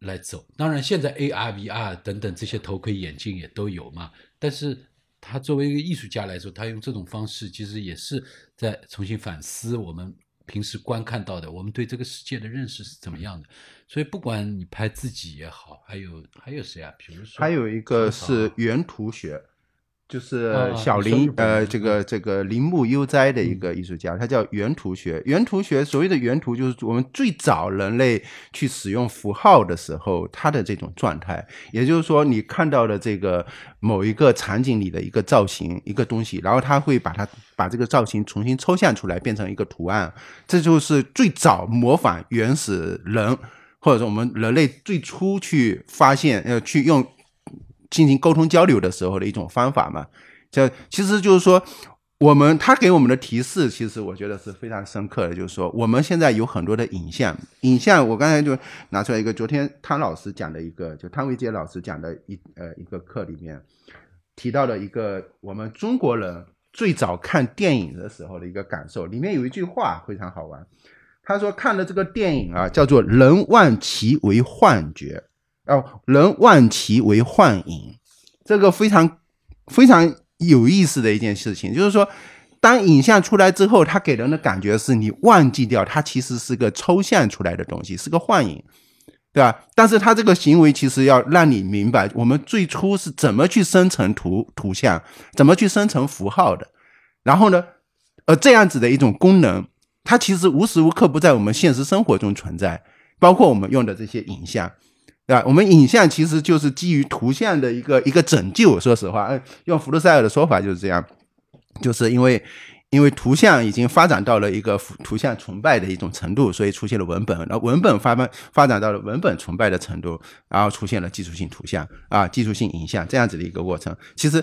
来走。当然，现在 AR、VR 等等这些头盔、眼镜也都有嘛。但是他作为一个艺术家来说，他用这种方式，其实也是在重新反思我们平时观看到的，我们对这个世界的认识是怎么样的。所以，不管你拍自己也好，还有还有谁啊？比如说，还有一个是原图学，就是啊小林呃，这个这个铃木悠哉的一个艺术家，他叫原图学。原图学所谓的原图，就是我们最早人类去使用符号的时候，它的这种状态。也就是说，你看到的这个某一个场景里的一个造型、一个东西，然后他会把它把这个造型重新抽象出来，变成一个图案。这就是最早模仿原始人，或者说我们人类最初去发现呃去用进行沟通交流的时候的一种方法嘛。这其实就是说，我们他给我们的提示，其实我觉得是非常深刻的，就是说我们现在有很多的影像，影像我刚才就拿出来一个，昨天汤老师讲的一个，就汤维杰老师讲的一呃一个课里面提到了一个我们中国人最早看电影的时候的一个感受，里面有一句话非常好玩。他说看的这个电影啊，叫做“人望其为幻觉”，哦，人望其为幻影，这个非常非常有意思的一件事情，就是说，当影像出来之后，它给人的感觉是你忘记掉它其实是个抽象出来的东西，是个幻影，对吧？但是它这个行为其实要让你明白，我们最初是怎么去生成图图像，怎么去生成符号的，然后呢，呃，这样子的一种功能。它其实无时无刻不在我们现实生活中存在，包括我们用的这些影像，对吧？我们影像其实就是基于图像的一个一个拯救。说实话，用福禄塞尔的说法就是这样，就是因为因为图像已经发展到了一个图像崇拜的一种程度，所以出现了文本，然后文本发发发展到了文本崇拜的程度，然后出现了技术性图像啊，技术性影像这样子的一个过程。其实，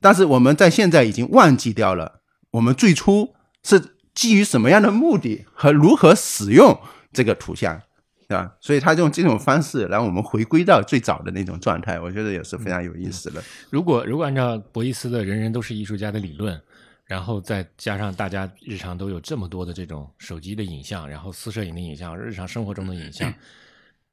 但是我们在现在已经忘记掉了，我们最初是。基于什么样的目的和如何使用这个图像，对吧？所以他用这种方式让我们回归到最早的那种状态，我觉得也是非常有意思的。如果如果按照博伊斯的“人人都是艺术家”的理论，然后再加上大家日常都有这么多的这种手机的影像，然后私摄影的影像，日常生活中的影像，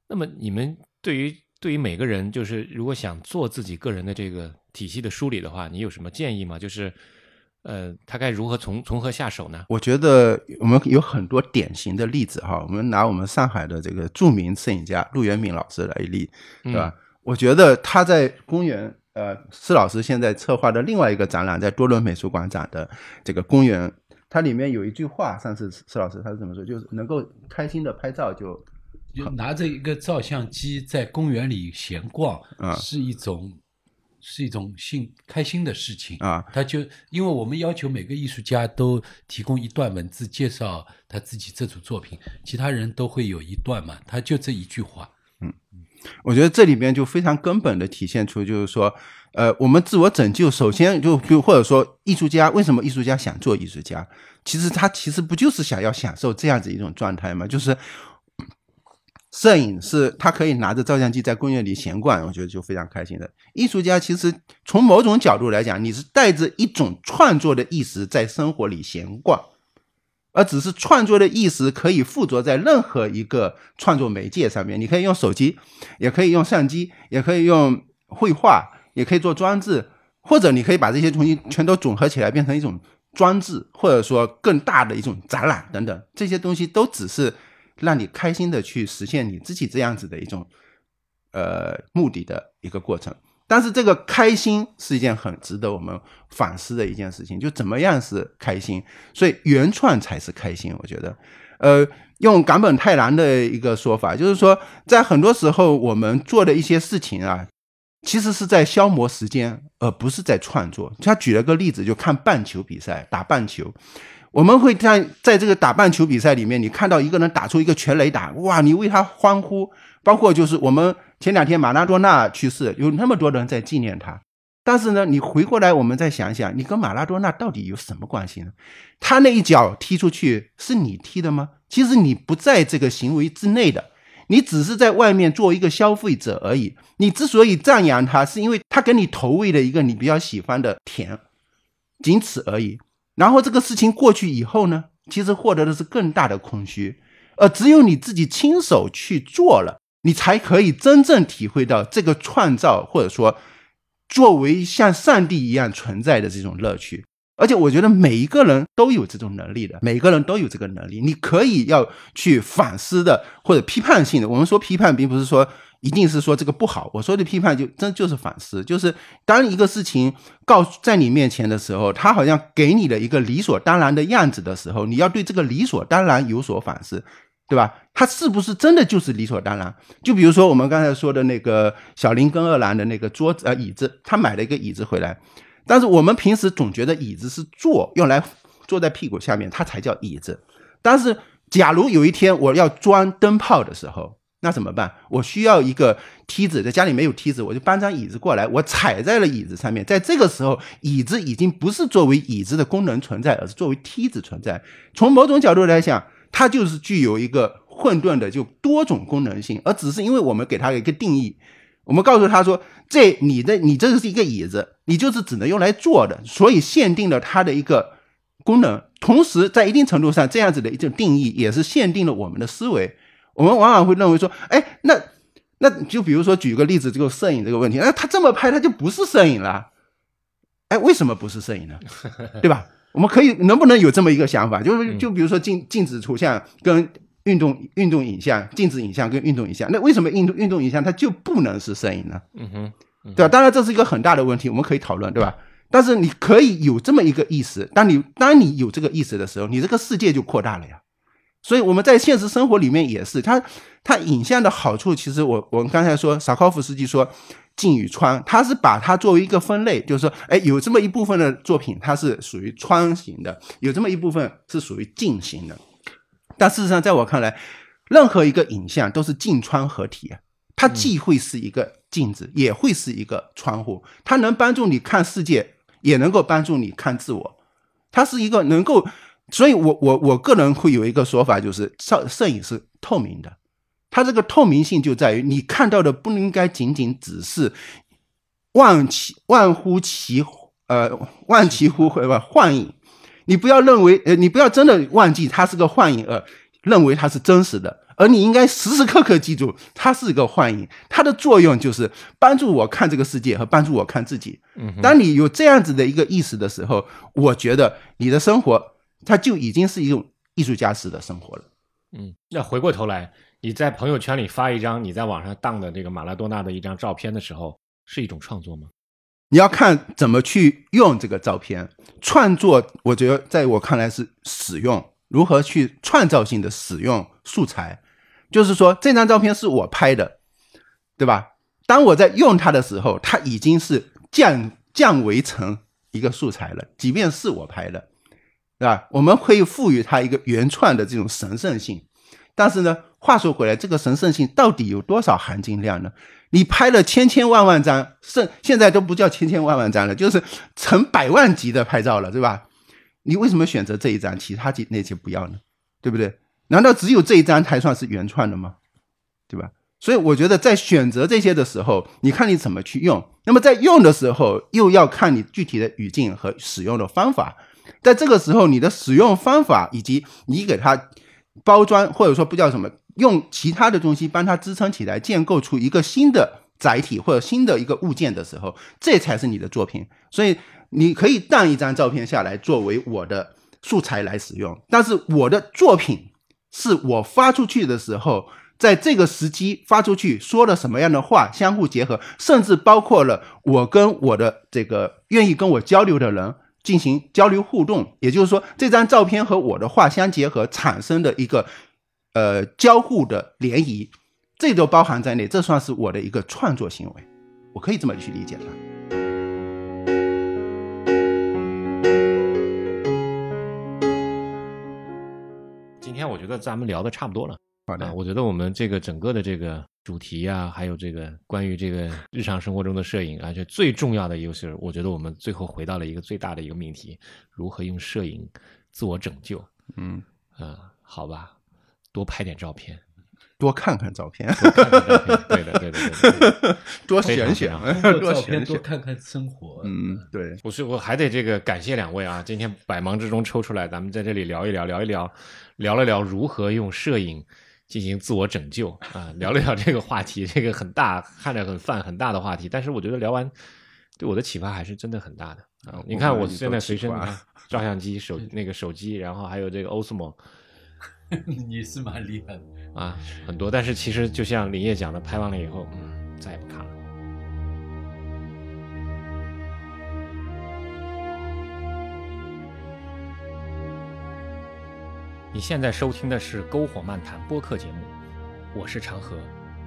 那么你们对于对于每个人，就是如果想做自己个人的这个体系的梳理的话，你有什么建议吗？就是。呃，他该如何从从何下手呢？我觉得我们有很多典型的例子哈。我们拿我们上海的这个著名摄影家陆元敏老师来例，对吧？我觉得他在公园，呃，施老师现在策划的另外一个展览，在多伦美术馆展的这个公园，它里面有一句话，上次施老师他是怎么说？就是能够开心的拍照就就拿着一个照相机在公园里闲逛，啊是一种。是一种幸开心的事情啊！他就因为我们要求每个艺术家都提供一段文字介绍他自己这组作品，其他人都会有一段嘛，他就这一句话。嗯，我觉得这里边就非常根本的体现出，就是说，呃，我们自我拯救，首先就就或者说，艺术家为什么艺术家想做艺术家？其实他其实不就是想要享受这样子一种状态吗？就是。摄影是他可以拿着照相机在公园里闲逛，我觉得就非常开心的。艺术家其实从某种角度来讲，你是带着一种创作的意识在生活里闲逛，而只是创作的意识可以附着在任何一个创作媒介上面。你可以用手机，也可以用相机，也可以用绘画，也可以做装置，或者你可以把这些东西全都总合起来变成一种装置，或者说更大的一种展览等等。这些东西都只是。让你开心的去实现你自己这样子的一种呃目的的一个过程，但是这个开心是一件很值得我们反思的一件事情，就怎么样是开心？所以原创才是开心，我觉得。呃，用冈本太郎的一个说法，就是说，在很多时候我们做的一些事情啊，其实是在消磨时间，而不是在创作。他举了个例子，就看棒球比赛，打棒球。我们会在在这个打棒球比赛里面，你看到一个人打出一个全垒打，哇，你为他欢呼。包括就是我们前两天马拉多纳去世，有那么多人在纪念他。但是呢，你回过来，我们再想想，你跟马拉多纳到底有什么关系呢？他那一脚踢出去是你踢的吗？其实你不在这个行为之内的，你只是在外面做一个消费者而已。你之所以赞扬他，是因为他给你投喂了一个你比较喜欢的甜，仅此而已。然后这个事情过去以后呢，其实获得的是更大的空虚。而只有你自己亲手去做了，你才可以真正体会到这个创造，或者说作为像上帝一样存在的这种乐趣。而且我觉得每一个人都有这种能力的，每个人都有这个能力。你可以要去反思的，或者批判性的。我们说批判，并不是说一定是说这个不好。我说的批判，就真就是反思。就是当一个事情告在你面前的时候，他好像给你的一个理所当然的样子的时候，你要对这个理所当然有所反思，对吧？他是不是真的就是理所当然？就比如说我们刚才说的那个小林跟二郎的那个桌子呃椅子，他买了一个椅子回来。但是我们平时总觉得椅子是坐用来坐在屁股下面，它才叫椅子。但是假如有一天我要装灯泡的时候，那怎么办？我需要一个梯子，在家里没有梯子，我就搬张椅子过来，我踩在了椅子上面。在这个时候，椅子已经不是作为椅子的功能存在，而是作为梯子存在。从某种角度来讲，它就是具有一个混沌的就多种功能性，而只是因为我们给它一个定义。我们告诉他说：“这你的你这是一个椅子，你就是只能用来坐的，所以限定了它的一个功能。同时，在一定程度上，这样子的一种定义也是限定了我们的思维。我们往往会认为说，哎，那那就比如说举个例子，这个摄影这个问题，那，他这么拍，他就不是摄影了。哎，为什么不是摄影呢？对吧？我们可以能不能有这么一个想法？就是就比如说静静止图像跟。”运动运动影像、静止影像跟运动影像，那为什么运动运动影像它就不能是摄影呢？嗯哼，对吧？当然这是一个很大的问题，我们可以讨论，对吧？但是你可以有这么一个意识，当你当你有这个意识的时候，你这个世界就扩大了呀。所以我们在现实生活里面也是，它它影像的好处，其实我我们刚才说，萨科夫斯基说镜与窗，他是把它作为一个分类，就是说，哎，有这么一部分的作品它是属于窗型的，有这么一部分是属于镜型的。但事实上，在我看来，任何一个影像都是镜窗合体啊，它既会是一个镜子，也会是一个窗户，它能帮助你看世界，也能够帮助你看自我。它是一个能够，所以我我我个人会有一个说法，就是摄摄影是透明的，它这个透明性就在于你看到的不应该仅仅只是万其万乎其呃万其乎会吧幻影。你不要认为，呃，你不要真的忘记它是个幻影，而认为它是真实的，而你应该时时刻刻记住，它是一个幻影，它的作用就是帮助我看这个世界和帮助我看自己。当你有这样子的一个意识的时候，我觉得你的生活它就已经是一种艺术家式的生活了。嗯，那回过头来，你在朋友圈里发一张你在网上当的这个马拉多纳的一张照片的时候，是一种创作吗？你要看怎么去用这个照片创作，我觉得在我看来是使用如何去创造性的使用素材，就是说这张照片是我拍的，对吧？当我在用它的时候，它已经是降降维成一个素材了，即便是我拍的，对吧？我们可以赋予它一个原创的这种神圣性，但是呢，话说回来，这个神圣性到底有多少含金量呢？你拍了千千万万张，甚现在都不叫千千万万张了，就是成百万级的拍照了，对吧？你为什么选择这一张，其他几那些不要呢？对不对？难道只有这一张才算是原创的吗？对吧？所以我觉得在选择这些的时候，你看你怎么去用。那么在用的时候，又要看你具体的语境和使用的方法。在这个时候，你的使用方法以及你给它包装，或者说不叫什么。用其他的东西帮它支撑起来，建构出一个新的载体或者新的一个物件的时候，这才是你的作品。所以你可以当一张照片下来作为我的素材来使用，但是我的作品是我发出去的时候，在这个时机发出去说了什么样的话，相互结合，甚至包括了我跟我的这个愿意跟我交流的人进行交流互动。也就是说，这张照片和我的画相结合产生的一个。呃，交互的联谊，这都包含在内，这算是我的一个创作行为，我可以这么去理解它。今天我觉得咱们聊的差不多了，好的，我觉得我们这个整个的这个主题啊，还有这个关于这个日常生活中的摄影，而且最重要的一个是，我觉得我们最后回到了一个最大的一个命题：如何用摄影自我拯救。嗯，啊，好吧。多拍点照片，多看看照片，多看看照片对的，对的，对的。多选选 多照片选选。多看看生活。嗯，对，不是，我还得这个感谢两位啊！今天百忙之中抽出来，咱们在这里聊一聊，聊一聊，聊了聊如何用摄影进行自我拯救啊，聊了聊这个话题，这个很大，看着很泛很大的话题，但是我觉得聊完对我的启发还是真的很大的啊！你看我现在随身 照相机、手那个手机，然后还有这个 Osmo 你是蛮厉害的。啊，很多，但是其实就像林烨讲的，拍完了以后，嗯，再也不看了。你现在收听的是《篝火漫谈》播客节目，我是长河，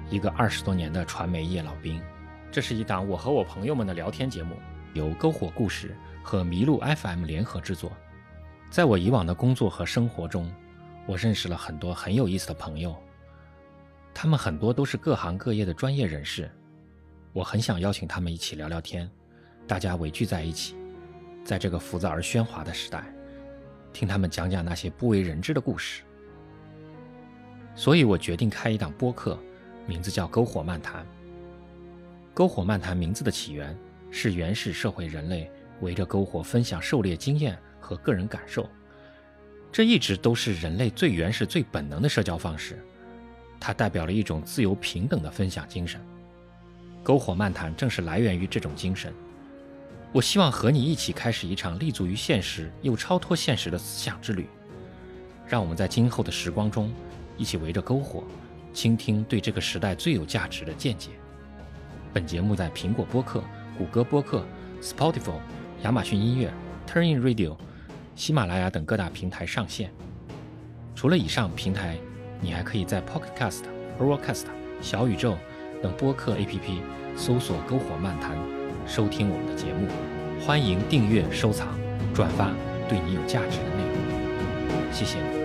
一个二十多年的传媒业老兵。这是一档我和我朋友们的聊天节目，由篝火故事和麋鹿 FM 联合制作。在我以往的工作和生活中，我认识了很多很有意思的朋友，他们很多都是各行各业的专业人士。我很想邀请他们一起聊聊天，大家围聚在一起，在这个浮躁而喧哗的时代，听他们讲讲那些不为人知的故事。所以我决定开一档播客，名字叫《篝火漫谈》。篝火漫谈名字的起源是原始社会人类围着篝火分享狩猎经验和个人感受，这一直都是人类最原始、最本能的社交方式。它代表了一种自由平等的分享精神。篝火漫谈正是来源于这种精神。我希望和你一起开始一场立足于现实又超脱现实的思想之旅。让我们在今后的时光中，一起围着篝火，倾听对这个时代最有价值的见解。本节目在苹果播客、谷歌播客、Spotify、亚马逊音乐、Turnin Radio、喜马拉雅等各大平台上线。除了以上平台，你还可以在 Pocket Cast、Overcast、小宇宙等播客 APP 搜索“篝火漫谈”，收听我们的节目。欢迎订阅、收藏、转发对你有价值的内容。谢谢